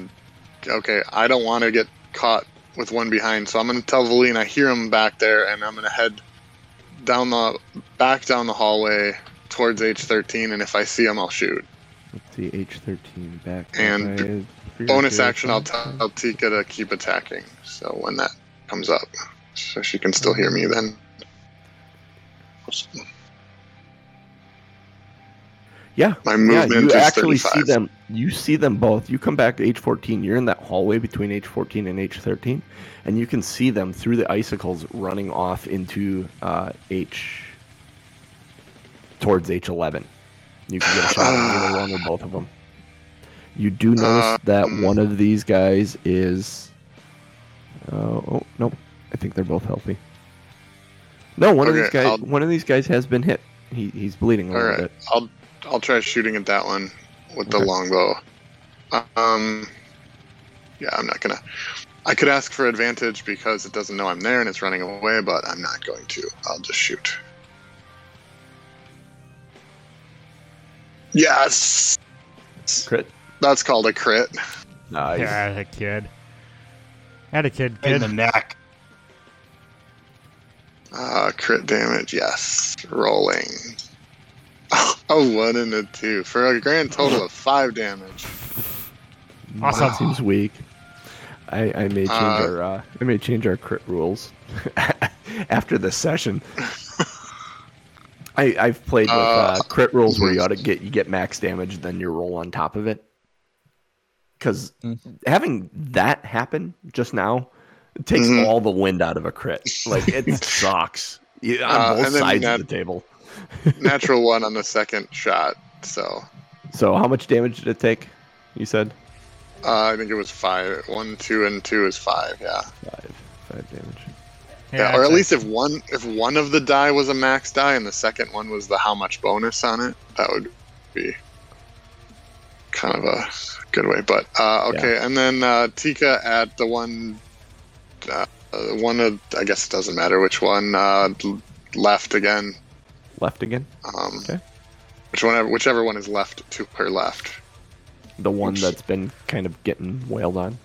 Speaker 4: okay. I don't want to get caught with one behind. So I'm gonna tell Valine I hear him back there, and I'm gonna head down the back down the hallway towards H13, and if I see him, I'll shoot.
Speaker 1: Let's see, H13 back.
Speaker 4: And Bonus action, I'll tell Tika to keep attacking. So when that comes up, so she can still hear me then.
Speaker 1: Yeah,
Speaker 4: My movement. yeah.
Speaker 1: You
Speaker 4: is
Speaker 1: actually see them. You see them both. You come back to H14. You're in that hallway between H14 and H13, and you can see them through the icicles running off into uh, H towards H11. You can get a shot on either one or both of them. You do notice
Speaker 4: Uh,
Speaker 1: that
Speaker 4: mm.
Speaker 1: one of these guys is. Uh, oh nope, I think they're both healthy. No, one of these guys.
Speaker 4: I'll-
Speaker 1: One of these guys has been hit. He, he's bleeding a little
Speaker 4: right,
Speaker 1: bit.
Speaker 4: I'll I'll try shooting at that one with the
Speaker 1: Okay.
Speaker 4: longbow. Um, yeah, I'm not gonna. I could ask for advantage because it doesn't know I'm there and it's running away, but I'm not going to. I'll just shoot. Yes,
Speaker 1: Crit.
Speaker 4: that's called a crit.
Speaker 1: Nice.
Speaker 3: Yeah, a kid. And a kid,
Speaker 2: In
Speaker 3: kid.
Speaker 2: the neck.
Speaker 4: Uh, crit damage, yes. Rolling. a one and a two for a grand total of five damage.
Speaker 3: Awesome.
Speaker 1: That seems weak. I, I may change
Speaker 4: Uh,
Speaker 1: our uh, I may change our crit rules after this session. I I've played with uh,
Speaker 4: Uh,
Speaker 1: crit rules where you ought to get you get max damage, then you roll on top of it. Because
Speaker 2: Mhm.
Speaker 1: having that happen just now takes
Speaker 4: Mhm.
Speaker 1: all the wind out of a crit. Like it sucks. You, on
Speaker 4: Uh,
Speaker 1: both sides
Speaker 4: that-
Speaker 1: of the table.
Speaker 4: Natural one on the second shot. So
Speaker 1: So how much damage did it take? You said
Speaker 4: uh, I think it was five. One, two, and two is five. Yeah.
Speaker 1: five. Five damage.
Speaker 4: Yeah, or at least if one if one of the die was a max die and the second one was the how much bonus on it, that would be kind of a good way. But uh, okay, and then uh, Tika at the one, uh, one of I guess it doesn't matter which one uh, left again.
Speaker 1: Left again.
Speaker 4: Um,
Speaker 1: Okay.
Speaker 4: Which one, whichever one is left to her left.
Speaker 1: The one
Speaker 4: Oops.
Speaker 1: that's been kind of getting wailed on.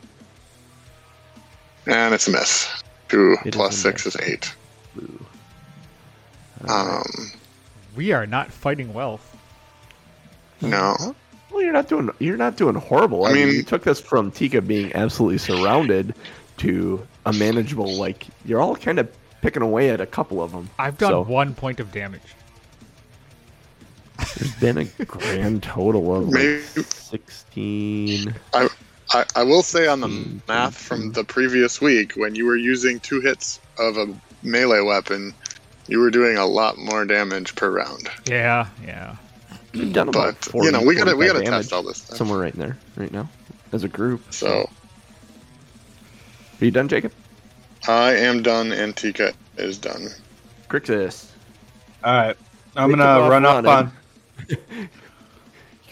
Speaker 4: And it's a miss. Two
Speaker 1: It is
Speaker 4: plus
Speaker 1: a
Speaker 4: six is eight.
Speaker 1: Ooh.
Speaker 4: Um,
Speaker 3: we are not fighting well.
Speaker 4: no.
Speaker 1: Well, you're not doing you're not doing horrible. I,
Speaker 4: I
Speaker 1: mean,
Speaker 4: mean-
Speaker 1: you took this from Tika being absolutely surrounded to a manageable. Like you're all kind of picking away at a couple of them.
Speaker 3: I've done
Speaker 1: So-
Speaker 3: one point of damage.
Speaker 1: There's been a grand total of
Speaker 4: Maybe-
Speaker 1: sixteen.
Speaker 4: I, I will say on the
Speaker 1: Mm,
Speaker 4: math from the previous week, when you were using two hits of a melee weapon, you were doing a lot more damage per round.
Speaker 3: Yeah, yeah.
Speaker 1: We've done about
Speaker 4: But
Speaker 1: 40,
Speaker 4: you know, we gotta we gotta test all this stuff.
Speaker 1: somewhere right in there right now as a group.
Speaker 4: So
Speaker 1: Are you done, Jacob?
Speaker 4: I am done. Antica is done.
Speaker 1: Crixus.
Speaker 2: All right. I'm
Speaker 1: They
Speaker 2: gonna run up
Speaker 1: running.
Speaker 2: on.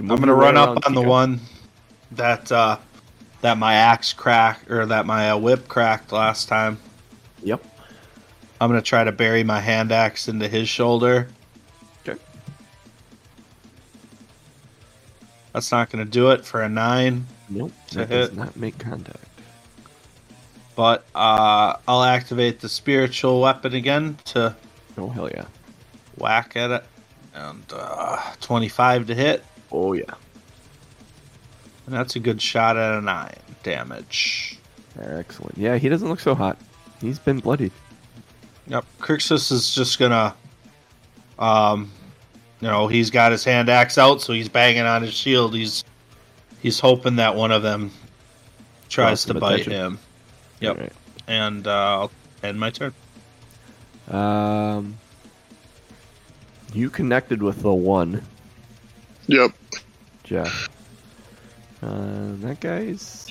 Speaker 2: I'm gonna run up on the one that uh, that my axe cracked or that my uh, whip cracked last time.
Speaker 1: Yep.
Speaker 2: I'm gonna try to bury my hand axe into his shoulder.
Speaker 1: Okay.
Speaker 2: That's not gonna do it for a nine,
Speaker 1: Nope. That does not make contact.
Speaker 2: but uh, I'll activate the spiritual weapon again to
Speaker 1: Oh hell yeah.
Speaker 2: whack at it, and uh, 25 to hit,
Speaker 1: Oh yeah.
Speaker 2: And that's a good shot at a nine damage.
Speaker 1: Excellent. Yeah, he doesn't look so hot. He's been bloodied.
Speaker 2: Yep, Crixus is just gonna, um, you know, he's got his hand axe out, so he's banging on his shield. He's he's hoping that one of them tries
Speaker 1: Draw
Speaker 2: to
Speaker 1: some
Speaker 2: bite
Speaker 1: attention.
Speaker 2: him, Yep.
Speaker 1: Alright.
Speaker 2: and uh, I'll end my turn.
Speaker 1: Um, you connected with the one,
Speaker 4: Yep.
Speaker 1: Jeff. Uh, that guy's,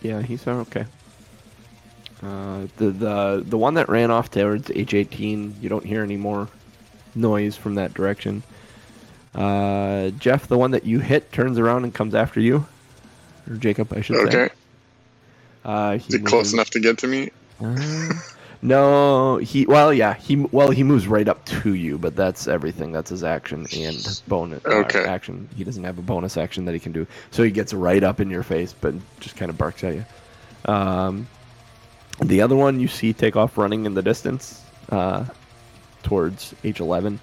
Speaker 1: yeah, he's okay. Uh, the the the one that ran off towards H18, you don't hear any more noise from that direction. Uh, Jeff, the one that you hit turns around and comes after you, or Jacob, I should say.
Speaker 4: Okay.
Speaker 1: Uh,
Speaker 4: Is it close enough to get to me?
Speaker 1: Uh, no, he. Well, yeah, he. Well, he moves right up to you, but that's everything. That's his action and bonus uh, action. He doesn't have a bonus action that he can do, so he gets right up in your face, but just kind of barks at you. Um, The other one you see take off running in the distance uh, towards H11.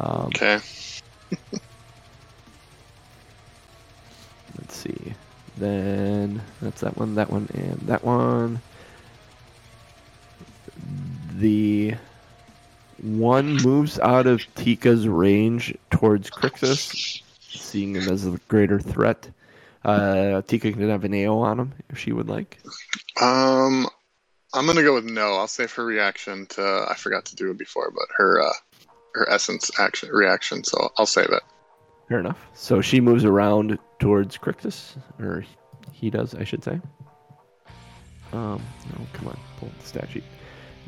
Speaker 1: Um,
Speaker 4: Okay.
Speaker 1: Let's see. Then that's that one, that one, and that one. The one moves out of Tika's range towards Crixus, seeing him as a greater threat. Uh, Tika can have an AO on him if she would like.
Speaker 4: Um, I'm gonna go with no. I'll save her reaction to. I forgot to do it before, but her uh, her essence action reaction. So I'll save it.
Speaker 1: Fair enough. So she moves around towards Crixus, or he does, I should say. Um, no, come on, pull the stat sheet.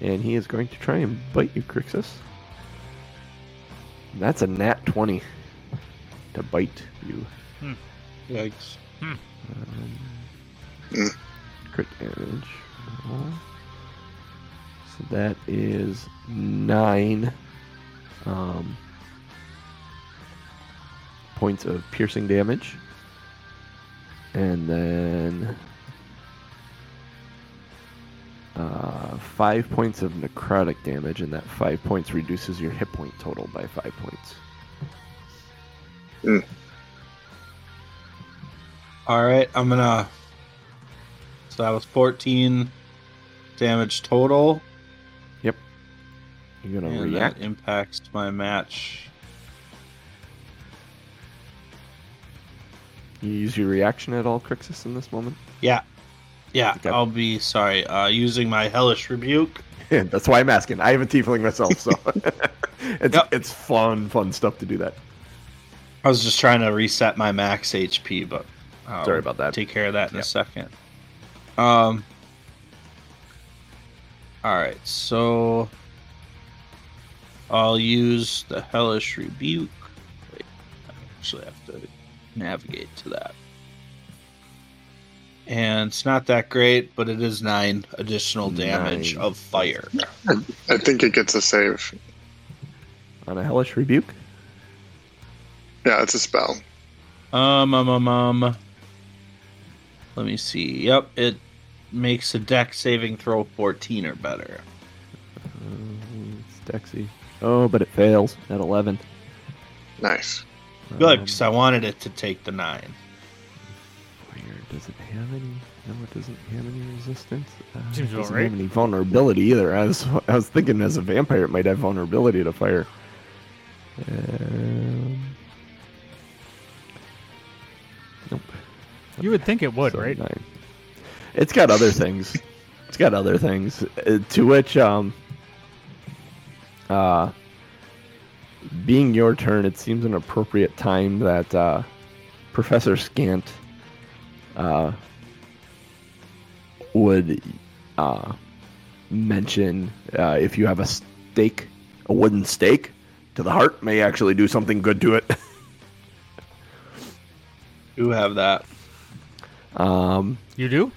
Speaker 1: And he is going to try and bite you, Crixus. That's a nat 20 to bite you.
Speaker 2: Yikes.
Speaker 1: Um,
Speaker 4: Mm.
Speaker 1: Crit damage. roll. So that is nine um, points of piercing damage. And then uh, five points of necrotic damage, and that five points reduces your hit point total by five points.
Speaker 2: All right, I'm gonna. So that was 14 damage total, Yep.
Speaker 1: You're gonna
Speaker 2: and
Speaker 1: react.
Speaker 2: that impacts my match.
Speaker 1: You use your reaction at all, Crixus, in this moment.
Speaker 2: Yeah, yeah.
Speaker 1: Okay.
Speaker 2: I'll be sorry. Uh, using my hellish rebuke.
Speaker 1: That's why I'm asking. I have a tiefling myself, so it's
Speaker 2: Yep.
Speaker 1: it's fun, fun stuff to do that.
Speaker 2: I was just trying to reset my max HP, but I'll
Speaker 1: Sorry about that.
Speaker 2: Take care of that in
Speaker 1: Yep.
Speaker 2: a second. Um. All right, so I'll use the hellish rebuke. Wait, I actually have to navigate to that. And it's not that great, but it is nine additional damage
Speaker 1: Nine.
Speaker 2: of fire.
Speaker 4: I think it gets a save.
Speaker 1: On a hellish rebuke.
Speaker 4: Yeah, it's a spell.
Speaker 2: Um, um, um, um. Let me see. Yep, it makes a Dex saving throw 14 or better.
Speaker 1: It's Dexy. Oh, but it fails at 11.
Speaker 4: Nice.
Speaker 2: Good,
Speaker 1: Um,
Speaker 2: because I wanted it to take the nine.
Speaker 1: Fire, does it have any? No, it doesn't have any resistance. Uh,
Speaker 3: Seems
Speaker 1: it doesn't
Speaker 3: right.
Speaker 1: have any vulnerability either. I was, I was thinking as a vampire, it might have vulnerability to fire. Um, nope.
Speaker 3: You would think it would,
Speaker 1: So
Speaker 3: right?
Speaker 1: nine. It's got other things. It's got other things. uh, to which, um, uh, being your turn, it seems an appropriate time that uh, Professor Scant uh, would uh, mention uh, if you have a stake, a wooden stake to the heart, may actually do something good to it.
Speaker 2: Do have that.
Speaker 1: um,
Speaker 3: You do?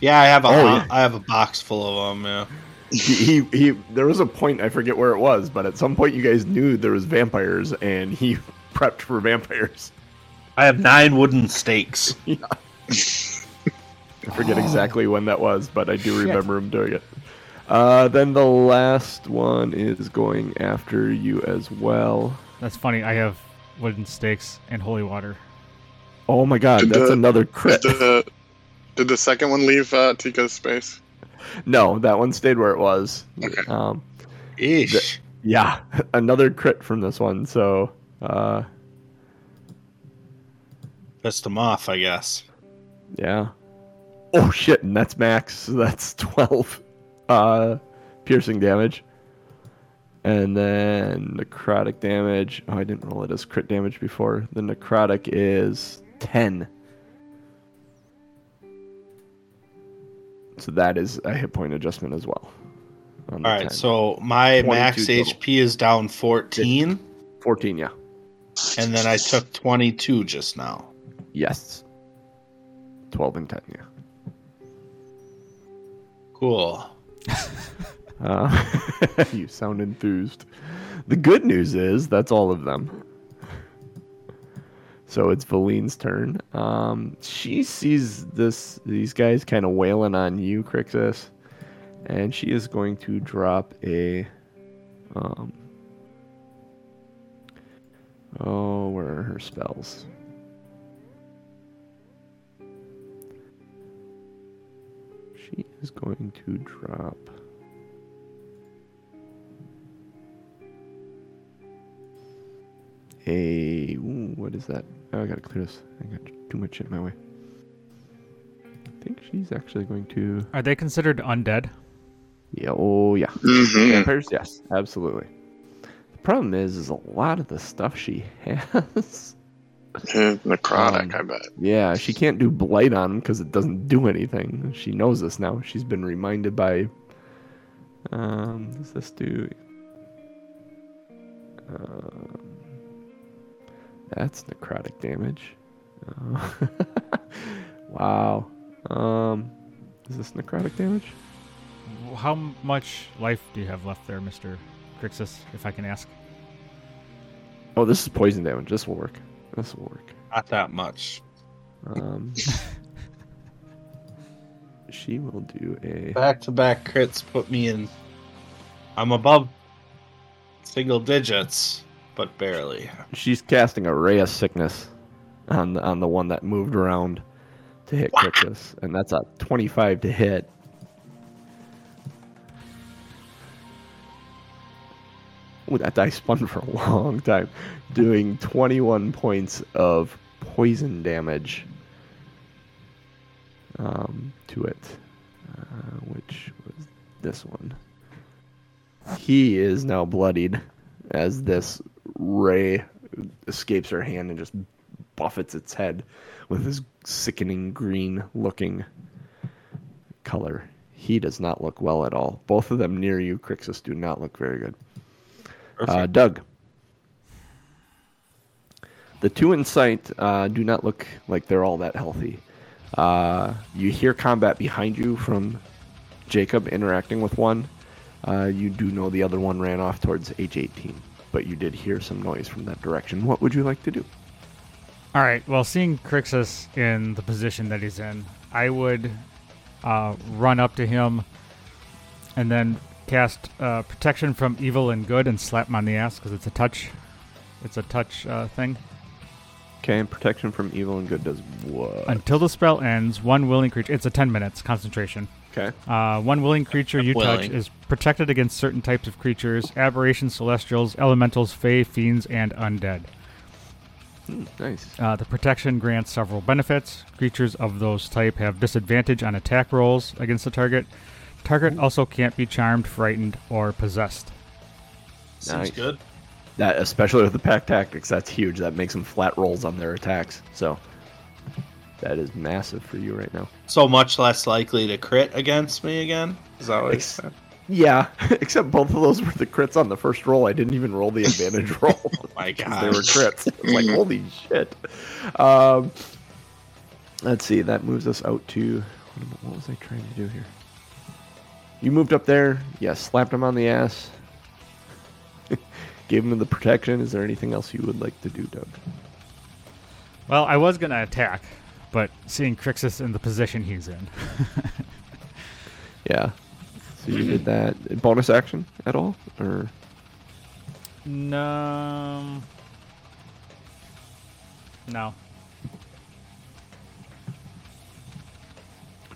Speaker 2: Yeah, I have a
Speaker 1: Oh, yeah.
Speaker 2: I have a box full of them. Yeah.
Speaker 1: he, he he there was a point I forget where it was, but at some point you guys knew there was vampires and he prepped for vampires.
Speaker 2: I have nine wooden stakes.
Speaker 1: I forget exactly when that was, but I do
Speaker 3: Shit.
Speaker 1: remember him doing it. Uh, then the last one is going after you as well.
Speaker 3: That's funny. I have wooden stakes and holy water.
Speaker 1: Oh my god,
Speaker 4: Did
Speaker 1: that's
Speaker 4: the-
Speaker 1: another crit.
Speaker 4: Did the did the second one leave uh, Tika's space?
Speaker 1: No, that one stayed where it was.
Speaker 4: Okay.
Speaker 1: Um,
Speaker 2: Ish.
Speaker 1: yeah, another crit from this one. So, uh,
Speaker 2: Pissed them off, I guess.
Speaker 1: Yeah. Oh shit, and that's max. So that's twelve uh piercing damage. And then necrotic damage. Oh, I didn't roll it as crit damage before. The necrotic is ten. So that is a hit point adjustment as well.
Speaker 2: All right,
Speaker 1: 10.
Speaker 2: so my max
Speaker 1: total.
Speaker 2: HP is down 14,
Speaker 1: fourteen, yeah.
Speaker 2: and then I took 22 just now.
Speaker 1: Yes. Twelve and ten, yeah.
Speaker 2: Cool.
Speaker 1: Uh, you sound enthused. The good news is that's all of them. So it's Valine's turn. Um, she sees this these guys kind of wailing on you, Crixus, and she is going to drop a. Um, oh, where are her spells? She is going to drop. a ooh, what is that? Oh, I gotta clear this. I got too much shit in my way. I think she's actually going to.
Speaker 3: Are they considered undead?
Speaker 1: Yeah. Oh yeah.
Speaker 4: Mm-hmm.
Speaker 1: Vampires. Yes, absolutely. The problem is, is a lot of the stuff she has.
Speaker 4: necrotic,
Speaker 1: Um,
Speaker 4: I bet.
Speaker 1: yeah, she can't do blight on him because it doesn't do anything. She knows this now. She's been reminded by. Um, does this do? Um, that's necrotic damage. Uh, wow. Um, is this necrotic damage?
Speaker 3: How much life do you have left there, Mister Crixus, if I can ask?
Speaker 1: Oh, this is poison damage. This will work. This will work.
Speaker 2: Not that much.
Speaker 1: Um, she will do a.
Speaker 2: Back to back crits put me in. I'm above single digits, but barely.
Speaker 1: She's casting a ray of sickness on the, on the one that moved around to hit
Speaker 2: Wow.
Speaker 1: And that's a 25 to hit. That die spun for a long time, doing 21 points of poison damage um, to it, uh, which was this one. He is now bloodied as this ray escapes her hand and just buffets its head with this sickening green looking color. He does not look well at all. Both of them near you, Crixus, do not look very good. Uh, Doug. The two in sight uh, do not look like they're all that healthy. Uh, you hear combat behind you from Jacob interacting with one. Uh, you do know the other one ran off towards H18, but you did hear some noise from that direction. What would you like to do?
Speaker 3: All right. Well, seeing Crixus in the position that he's in, I would uh, run up to him and then cast uh, protection from evil and good and slap him on the ass because it's a touch. It's a touch uh, thing.
Speaker 1: Okay, and protection from evil and good does what?
Speaker 3: Until the spell ends, one willing creature. It's a 10 minutes concentration.
Speaker 1: Okay.
Speaker 3: Uh, one willing creature you touch is protected against certain types of creatures aberrations, celestials, elementals, fae, fiends, and undead.
Speaker 1: Hmm, nice.
Speaker 3: Uh, the protection grants several benefits. Creatures of those type have disadvantage on attack rolls against the target. Target also can't be charmed, frightened, or possessed.
Speaker 2: Seems
Speaker 1: Nice.
Speaker 2: good.
Speaker 1: That especially with the pack tactics, that's huge. That makes them flat rolls on their attacks. So that is massive for you right now.
Speaker 2: So much less likely to crit against me again. Is that what
Speaker 1: Ex-
Speaker 2: said?
Speaker 1: Yeah, except both of those were the crits on the first roll. I didn't even roll the advantage roll.
Speaker 2: Oh my
Speaker 1: 'cause
Speaker 2: god.
Speaker 1: they were crits. It's like holy shit. Um, let's see. That moves us out to what, am- what was I trying to do here? You moved up there. Yes, slapped him on the ass. Gave him the protection. Is there anything else you would like to do, Doug?
Speaker 3: Well, I was going to attack, but seeing Crixus in the position he's in.
Speaker 1: Yeah. So you did that. Bonus action at all, or um,
Speaker 3: no. No.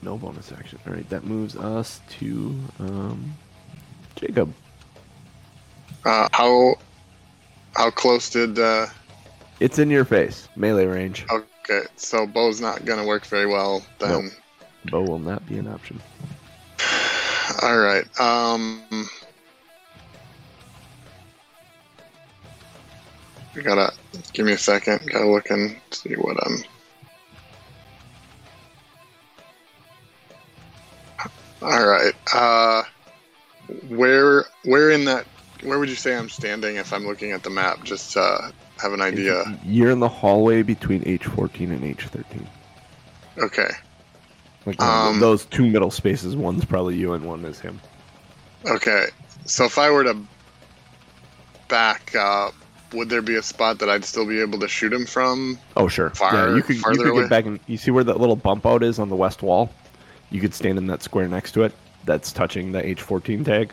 Speaker 1: No bonus action? All right, that moves us to um, Jacob.
Speaker 4: Uh, how how close did? Uh,
Speaker 1: It's in your face, melee range.
Speaker 4: okay, so bow's not gonna work very well then.
Speaker 1: Bow will not be an option.
Speaker 4: All right. Um, I gotta give me a second. Gotta look and see what I'm. All right. Uh, where where in that? Where would you say I'm standing if I'm looking at the map? Just to have an idea.
Speaker 1: You're in the hallway between H14 and H13.
Speaker 4: Okay.
Speaker 1: Like
Speaker 4: Um,
Speaker 1: those two middle spaces. One's probably you, and one is him.
Speaker 4: Okay. So if I were to back up, would there be a spot that I'd still be able to shoot him from?
Speaker 1: Oh sure.
Speaker 4: Far-
Speaker 1: yeah, you could you could get back and you see where that little bump out is on the west wall. You could stand in that square next to it. That's touching the H14 tag.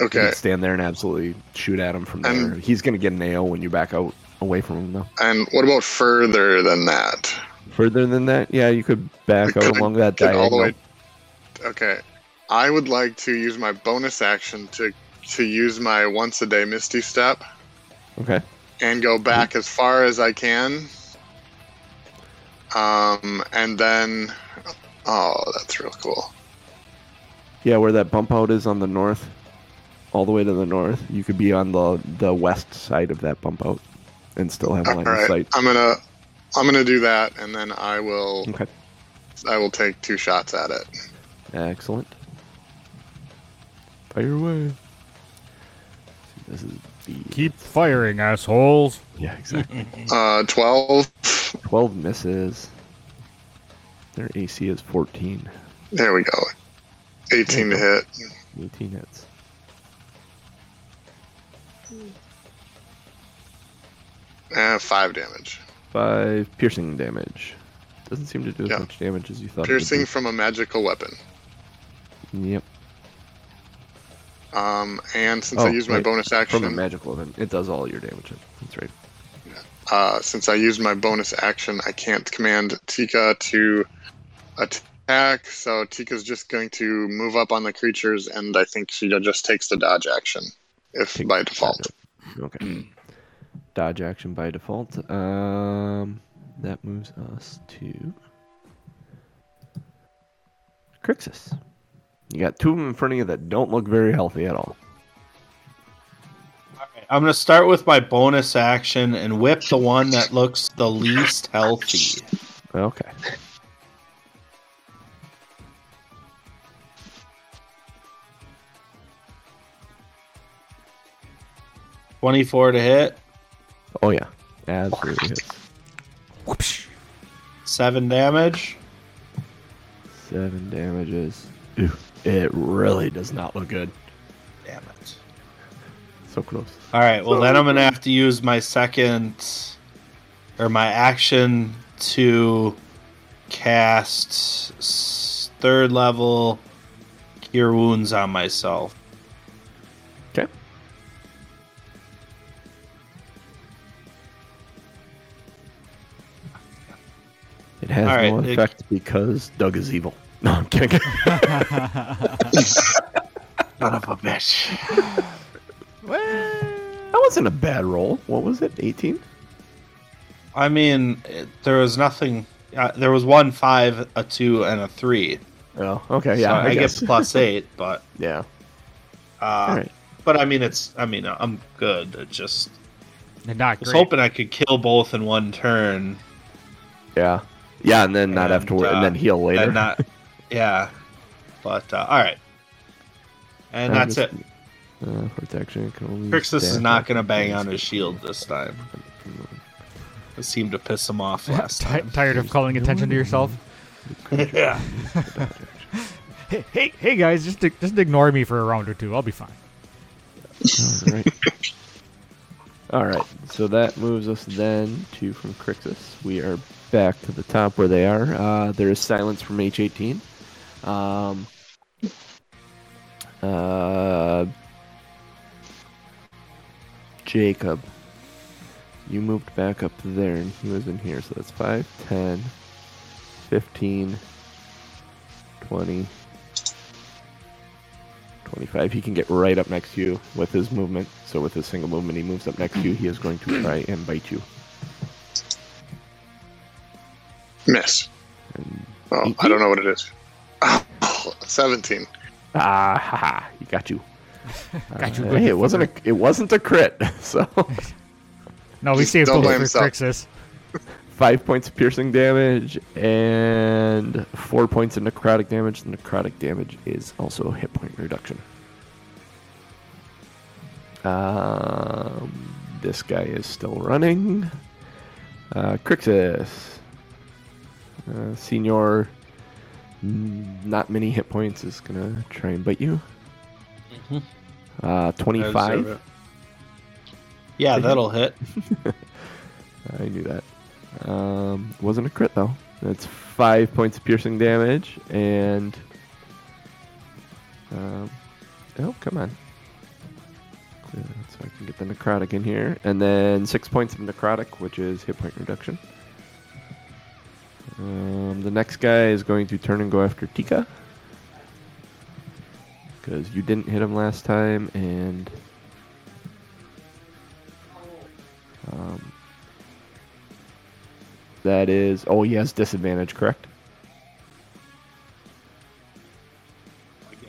Speaker 1: You
Speaker 4: Okay.
Speaker 1: could stand there and absolutely shoot at him from there.
Speaker 4: And-
Speaker 1: He's gonna get an AO when you back out away from him though.
Speaker 4: And what about further than that?
Speaker 1: Further than that, yeah, you could back
Speaker 4: Could
Speaker 1: out along that diagonal.
Speaker 4: all the way- Okay. I would like to use my bonus action to to use my once a day Misty Step
Speaker 1: Okay.
Speaker 4: and go back as far as I can. Um, and then, oh, that's real cool.
Speaker 1: Yeah, where that bump out is on the north, all the way to the north, you could be on the the west side of that bump out and still have
Speaker 4: All
Speaker 1: line of
Speaker 4: right,
Speaker 1: sight.
Speaker 4: I'm gonna I'm gonna do that, and then I will
Speaker 1: Okay.
Speaker 4: I will take two shots at it.
Speaker 1: Excellent. Fire away. This is the
Speaker 3: Keep firing, assholes.
Speaker 1: yeah exactly.
Speaker 4: Uh, twelve.
Speaker 1: Twelve misses. Their AC is fourteen.
Speaker 4: There we go. Eighteen to hit.
Speaker 1: 18 hits.
Speaker 4: Uh, five damage.
Speaker 1: Five piercing damage. Doesn't seem to do as
Speaker 4: Yeah.
Speaker 1: much damage as you thought.
Speaker 4: Piercing from a magical weapon.
Speaker 1: Yep.
Speaker 4: Um, and since
Speaker 1: Oh,
Speaker 4: I used my
Speaker 1: wait,
Speaker 4: bonus
Speaker 1: From a
Speaker 4: action,
Speaker 1: magical event, it does all your damage. That's right.
Speaker 4: Uh, since I used my bonus action, I can't command Tika to attack. So Tika's just going to move up on the creatures, and I think she just takes the dodge action, if
Speaker 1: Take
Speaker 4: by
Speaker 1: the
Speaker 4: default.
Speaker 1: Okay. Dodge action by default. Um, that moves us to Crixus. You got two of them in front of you that don't look very healthy at all.
Speaker 2: I'm gonna start with my bonus action and whip the one that looks the least healthy.
Speaker 1: Okay.
Speaker 2: Twenty-four to hit,
Speaker 1: Oh yeah, absolutely hits.
Speaker 2: seven damage.
Speaker 1: Seven damages. Ew, it really does not look good.
Speaker 2: Damn it!
Speaker 1: So close.
Speaker 2: All right, well then I'm gonna have to use my second or my action to cast third level cure wounds on myself.
Speaker 1: Okay. It has
Speaker 2: All right,
Speaker 1: no
Speaker 2: it-
Speaker 1: effect because Doug is evil. No, I'm kidding.
Speaker 2: Son of a bitch.
Speaker 1: That wasn't a bad roll. What was it? 18?
Speaker 2: I mean, it, there was nothing. Uh, there was one five, a two, and a three.
Speaker 1: Oh, okay.
Speaker 2: So
Speaker 1: Yeah,
Speaker 2: I,
Speaker 1: I,
Speaker 2: get
Speaker 1: guess.
Speaker 2: plus eight, but
Speaker 1: yeah.
Speaker 2: uh,
Speaker 1: All right.
Speaker 2: but I mean, it's. I mean, I'm good. It just
Speaker 3: Not I
Speaker 2: was
Speaker 3: great.
Speaker 2: hoping I could kill both in one turn
Speaker 1: Yeah. Yeah, and then not
Speaker 2: And,
Speaker 1: have to worry,
Speaker 2: uh,
Speaker 1: and then heal later.
Speaker 2: and not. yeah, but uh, all right, and
Speaker 1: Uh,
Speaker 2: that's
Speaker 1: just-
Speaker 2: it.
Speaker 1: Uh, protection can only.
Speaker 2: Crixus is not going to bang on his shield this time. It seemed to piss him off last
Speaker 3: Ti-
Speaker 2: time.
Speaker 3: tired of calling attention to yourself?
Speaker 2: yeah.
Speaker 3: Hey, hey, hey guys, just just ignore me for a round or two. I'll be fine.
Speaker 1: All right. All right. So that moves us then to from Crixus. We are back to the top where they are. Uh, there is silence from H18. Um, uh, Jacob, you moved back up there, and he was in here. So that's 5, 10, 15, 20, 25. He can get right up next to you with his movement. So with his single movement, he moves up next to you. He is going to try and bite you.
Speaker 4: Miss.
Speaker 1: And,
Speaker 4: Oh, I don't know what it is. Oh, 17.
Speaker 1: ah, ha, ha. he got you.
Speaker 3: Got you
Speaker 1: Uh, hey, it wasn't a it wasn't a crit. So
Speaker 3: No, we
Speaker 4: Just
Speaker 3: saved
Speaker 4: don't
Speaker 3: both
Speaker 4: blame
Speaker 3: for. Crixus.
Speaker 1: five points of piercing damage and four points of necrotic damage. The necrotic damage is also a hit point reduction. Um, this guy is still running. Uh, Crixus. Uh, senior, not many hit points, is gonna try and bite you.
Speaker 2: Mhm.
Speaker 1: Uh, 25.
Speaker 2: Yeah, that'll hit.
Speaker 1: I knew that. Um, wasn't a crit though. That's five points of piercing damage, and um, oh, come on. So I can get the necrotic in here, and then six points of necrotic, which is hit point reduction. Um, the next guy is going to turn and go after Tika because you didn't hit him last time, and um, that is oh he has disadvantage, correct?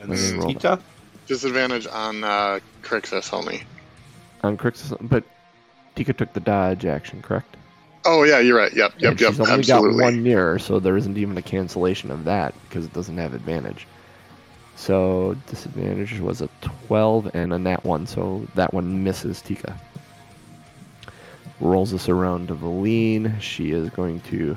Speaker 2: Against
Speaker 1: roll.
Speaker 2: Tika?
Speaker 4: Disadvantage on uh, Crixus only.
Speaker 1: On Crixus, but Tika took the dodge action, correct?
Speaker 4: Oh yeah, you're right. Yep, yep,
Speaker 1: And
Speaker 4: yep.
Speaker 1: she's only
Speaker 4: Absolutely.
Speaker 1: got one mirror, so there isn't even a cancellation of that because it doesn't have advantage. So disadvantage was a 12 and a nat one, so that one misses Tika. Rolls us around to Valine. She is going to.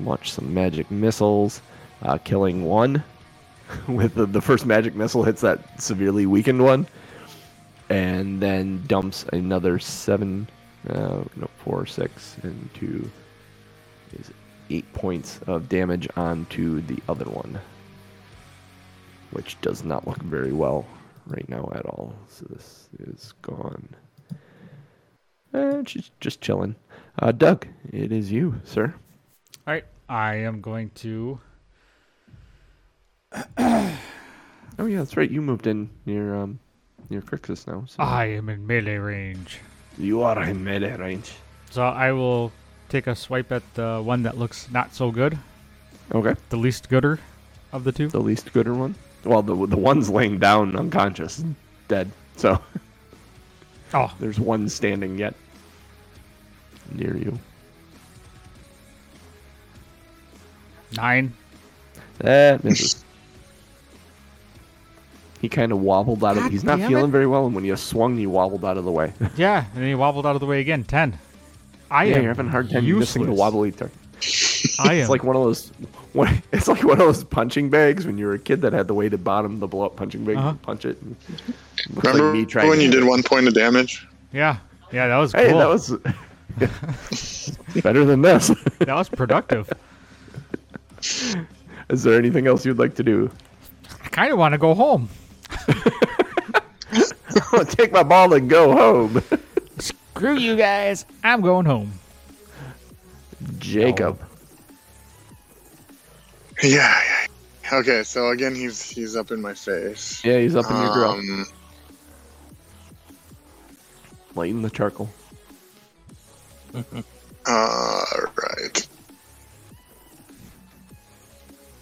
Speaker 1: Launch some magic missiles, uh, killing one. With the, the first magic missile hits that severely weakened one and then dumps another seven, uh, no, four, six, and two is eight points of damage onto the other one, which does not look very well right now at all. So this is gone. And she's just chilling. Uh, Doug, it is you, sir.
Speaker 3: All right, I am going to.
Speaker 1: Oh yeah, that's right. You moved in near um near Crixus now. So
Speaker 3: I am in melee range,
Speaker 1: you are in melee range.
Speaker 3: so I will take a swipe at the one that looks not so good,
Speaker 1: Okay.
Speaker 3: the least gooder of the two.
Speaker 1: the least gooder one. Well, the the one's laying down unconscious, dead. So
Speaker 3: Oh,
Speaker 1: there's one standing yet near you.
Speaker 3: nine.
Speaker 1: Eh, that misses. he kind of wobbled out of. He's not feeling
Speaker 3: it.
Speaker 1: very well, and when you swung, you wobbled out of the way.
Speaker 3: Yeah, and then he wobbled out of the way again. Ten. I
Speaker 1: yeah,
Speaker 3: am
Speaker 1: you're having a hard time missing the
Speaker 3: useless.
Speaker 1: wobbly turn.
Speaker 3: I am.
Speaker 1: It's like one of those. One, it's like one of those punching bags when you were a kid that had the weighted bottom, the blow up punching bag.
Speaker 3: Uh-huh.
Speaker 1: Punch it. and- looks
Speaker 4: Remember
Speaker 1: like me trying
Speaker 4: when
Speaker 1: to
Speaker 4: you did
Speaker 1: it.
Speaker 4: one point of damage?
Speaker 3: yeah, yeah, that was
Speaker 1: Hey,
Speaker 3: cool.
Speaker 1: that was better than this.
Speaker 3: that was productive.
Speaker 1: Is there anything else you'd like to do?
Speaker 3: I kind of want to go home.
Speaker 1: Take my ball and go home.
Speaker 3: Screw you guys. I'm going home.
Speaker 1: Jacob.
Speaker 4: Yeah, yeah. Okay, so again, he's he's up in my face.
Speaker 1: Yeah, he's up in your grill.
Speaker 4: Um,
Speaker 1: Lighting the charcoal.
Speaker 4: uh, right.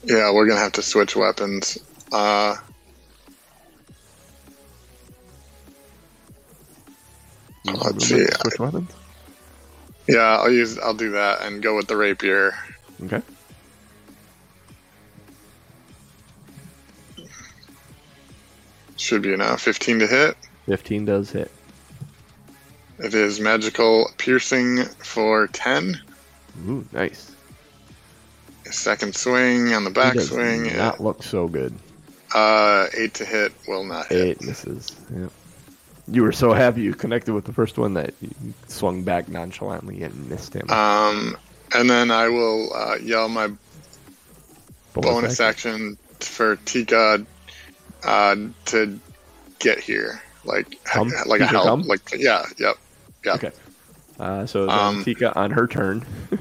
Speaker 4: Yeah, we're gonna have to switch weapons. Uh, Let's see.
Speaker 1: Switch weapons.
Speaker 4: yeah, I'll use I'll do that and go with the rapier.
Speaker 1: Okay.
Speaker 4: Should be enough. 15 to hit.
Speaker 1: 15 does hit.
Speaker 4: It is magical piercing for 10.
Speaker 1: Ooh, nice.
Speaker 4: Second swing on the backswing.
Speaker 1: not look so good.
Speaker 4: Uh, 8 to hit will not hit.
Speaker 1: Eight misses. Yep. You were so happy you connected with the first one that you swung back nonchalantly and missed him.
Speaker 4: Um, and then I will uh, yell my bonus action for Tika uh, to get here. Like, like a help. Like, yeah, yep. Yeah.
Speaker 1: Okay. Uh, so
Speaker 4: Um,
Speaker 1: Tika on her turn.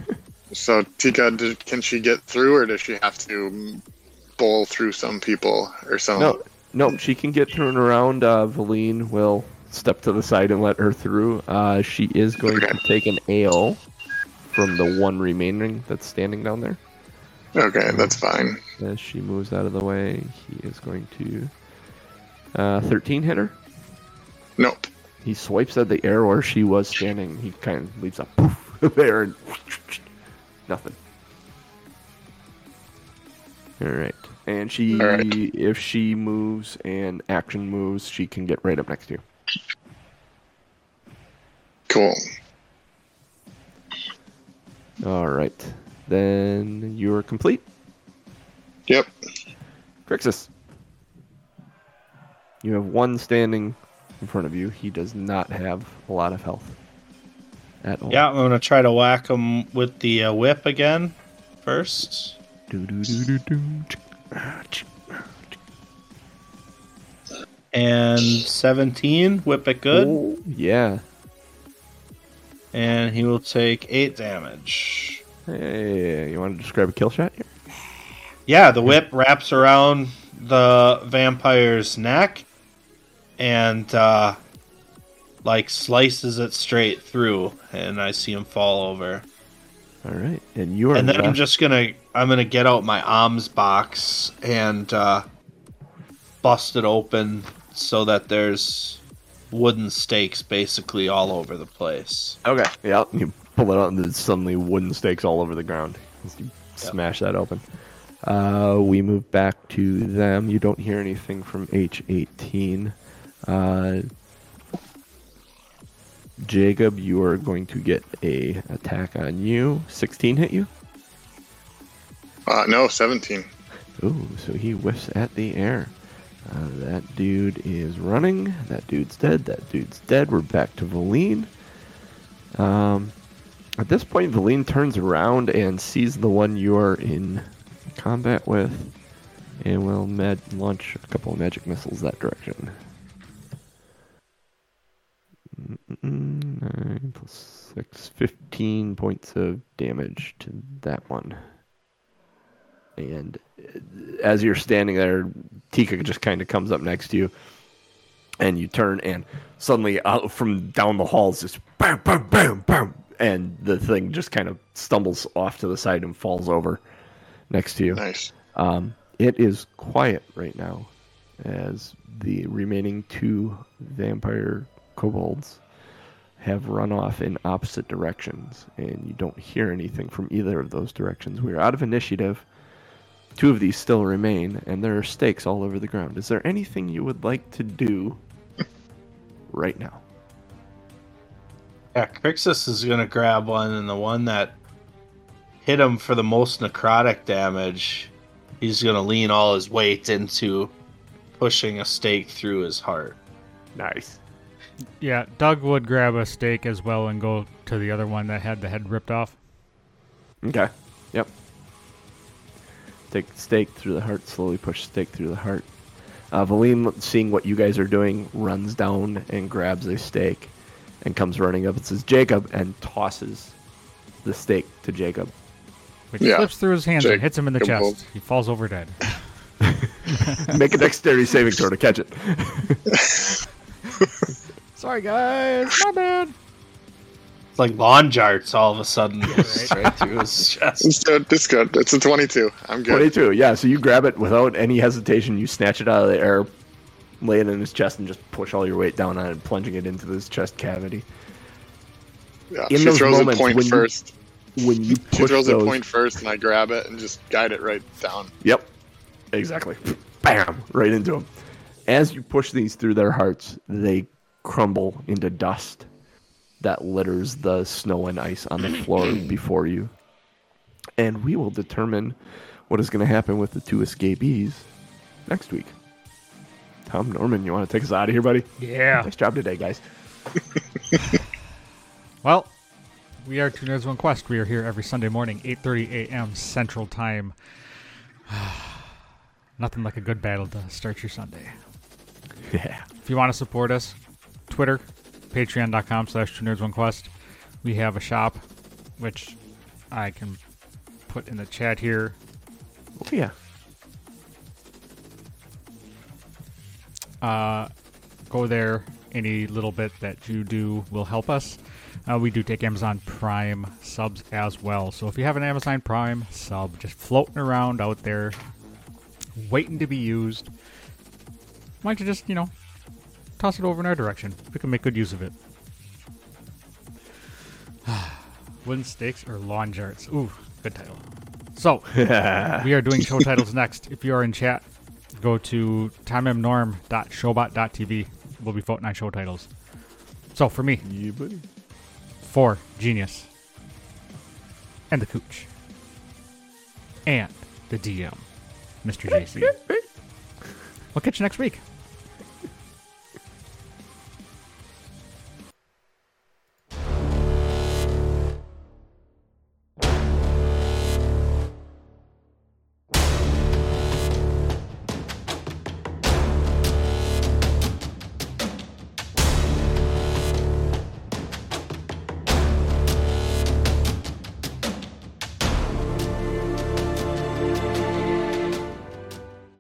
Speaker 4: So Tika, did, can she get through, or does she have to bowl through some people or some?
Speaker 1: No, no, she can get through and around. Uh, Valine will step to the side and let her through. Uh, she is going to take an AO from the one remaining that's standing down there.
Speaker 4: Okay, that's fine.
Speaker 1: As she moves out of the way, he is going to uh, 13 hitter.
Speaker 4: Nope.
Speaker 1: He swipes at the air where she was standing. He kind of leaves a poof there and nothing. All right, and she,
Speaker 4: All right.
Speaker 1: if she moves and action moves, she can get right up next to you.
Speaker 4: Cool.
Speaker 1: All right, then you're complete.
Speaker 4: Yep.
Speaker 1: Crixus. You have one standing in front of you. He does not have a lot of health at all.
Speaker 2: Yeah, I'm gonna try to whack him with the uh, whip again first. And 17, whip it good.
Speaker 1: Oh, yeah.
Speaker 2: And he will take 8 damage.
Speaker 1: Hey, you want to describe a kill shot here?
Speaker 2: Yeah, the whip wraps around the vampire's neck and uh, like slices it straight through, and I see him fall over.
Speaker 1: All right, and you are.
Speaker 2: And then I'm just gonna I'm gonna get out my arms box and uh, bust it open so that there's wooden stakes basically all over the place.
Speaker 1: okay. Yeah, you pull it out, and there's suddenly wooden stakes all over the ground. As you smash that open. Uh, we move back to them. You don't hear anything from H18. Uh, Jacob, you are going to get a attack on you. 16 hit you.
Speaker 4: Uh, no, 17.
Speaker 1: Ooh, so he whiffs at the air. Uh, that dude is running. That dude's dead. That dude's dead. We're back to Valine. Um, at this point, Valine turns around and sees the one you're in combat with, and will med- launch a couple of magic missiles that direction. Nine plus six, 15 points of damage to that one. And as you're standing there, Tika just kind of comes up next to you, and you turn, and suddenly out from down the halls, just bam, bam, bam, bam, and the thing just kind of stumbles off to the side and falls over next to you.
Speaker 4: Nice.
Speaker 1: Um, it is quiet right now, as the remaining two vampire kobolds have run off in opposite directions, and you don't hear anything from either of those directions. We are out of initiative. Two of these still remain, and there are stakes all over the ground. Is there anything you would like to do right now?
Speaker 2: Yeah, Crixus is gonna grab one, and the one that hit him for the most necrotic damage, he's gonna lean all his weight into pushing a stake through his heart.
Speaker 1: Nice.
Speaker 3: Yeah, Doug would grab a stake as well and go to the other one that had the head ripped off.
Speaker 1: Okay. Yep. Take stake through the heart, slowly push stake through the heart. Uh, Valine, seeing what you guys are doing, runs down and grabs a stake and comes running up and says, Jacob, and tosses the stake to Jacob.
Speaker 3: Which
Speaker 4: Yeah.
Speaker 3: slips through his hands and hits him in the chest.
Speaker 4: home.
Speaker 3: He falls over dead.
Speaker 1: Make a dexterity saving throw to catch it.
Speaker 3: Sorry, guys. My bad.
Speaker 2: It's like lawn jarts all of a sudden right through his chest.
Speaker 4: It's good. It's good. It's a 22. I'm good.
Speaker 1: 22, yeah. So you grab it without any hesitation. You snatch it out of the air, lay it in his chest, and just push all your weight down on it, plunging it into this chest cavity.
Speaker 4: Yeah.
Speaker 1: In
Speaker 4: she
Speaker 1: those
Speaker 4: throws
Speaker 1: moments
Speaker 4: it point
Speaker 1: when you
Speaker 4: first.
Speaker 1: When you
Speaker 4: She throws
Speaker 1: those,
Speaker 4: it point first, and I grab it and just guide it right down.
Speaker 1: Yep. Exactly. Bam! Right into them. As you push these through their hearts, they crumble into dust that litters the snow and ice on the floor before you. And we will determine what is going to happen with the two escapees next week. Tom Norman, you want to take us out of here, buddy?
Speaker 3: Yeah.
Speaker 1: Nice job today, guys.
Speaker 3: Well, we are Two Nerds One Quest. We are here every Sunday morning, 8:30 a.m. Central Time. Nothing like a good battle to start your Sunday.
Speaker 1: Yeah.
Speaker 3: If you want to support us, Twitter, patreon.com slash Two Nerds One Quest. We have a shop, which I can put in the chat here.
Speaker 1: Oh, yeah.
Speaker 3: uh, go there. Any little bit that you do will help us. Uh, we do take Amazon Prime subs as well. So if you have an Amazon Prime sub just floating around out there, waiting to be used, why don't you just, you know, toss it over in our direction? We can make good use of it. Wooden stakes or lawn jarts? Ooh, good title. So, we are doing show titles next. If you are in chat, go to timemnorm.showbot.tv. We'll be voting on show titles. So for me,
Speaker 1: Yeah, buddy.
Speaker 3: for Genius, and the Cooch, and the DM, Mr. JC. We'll catch you next week.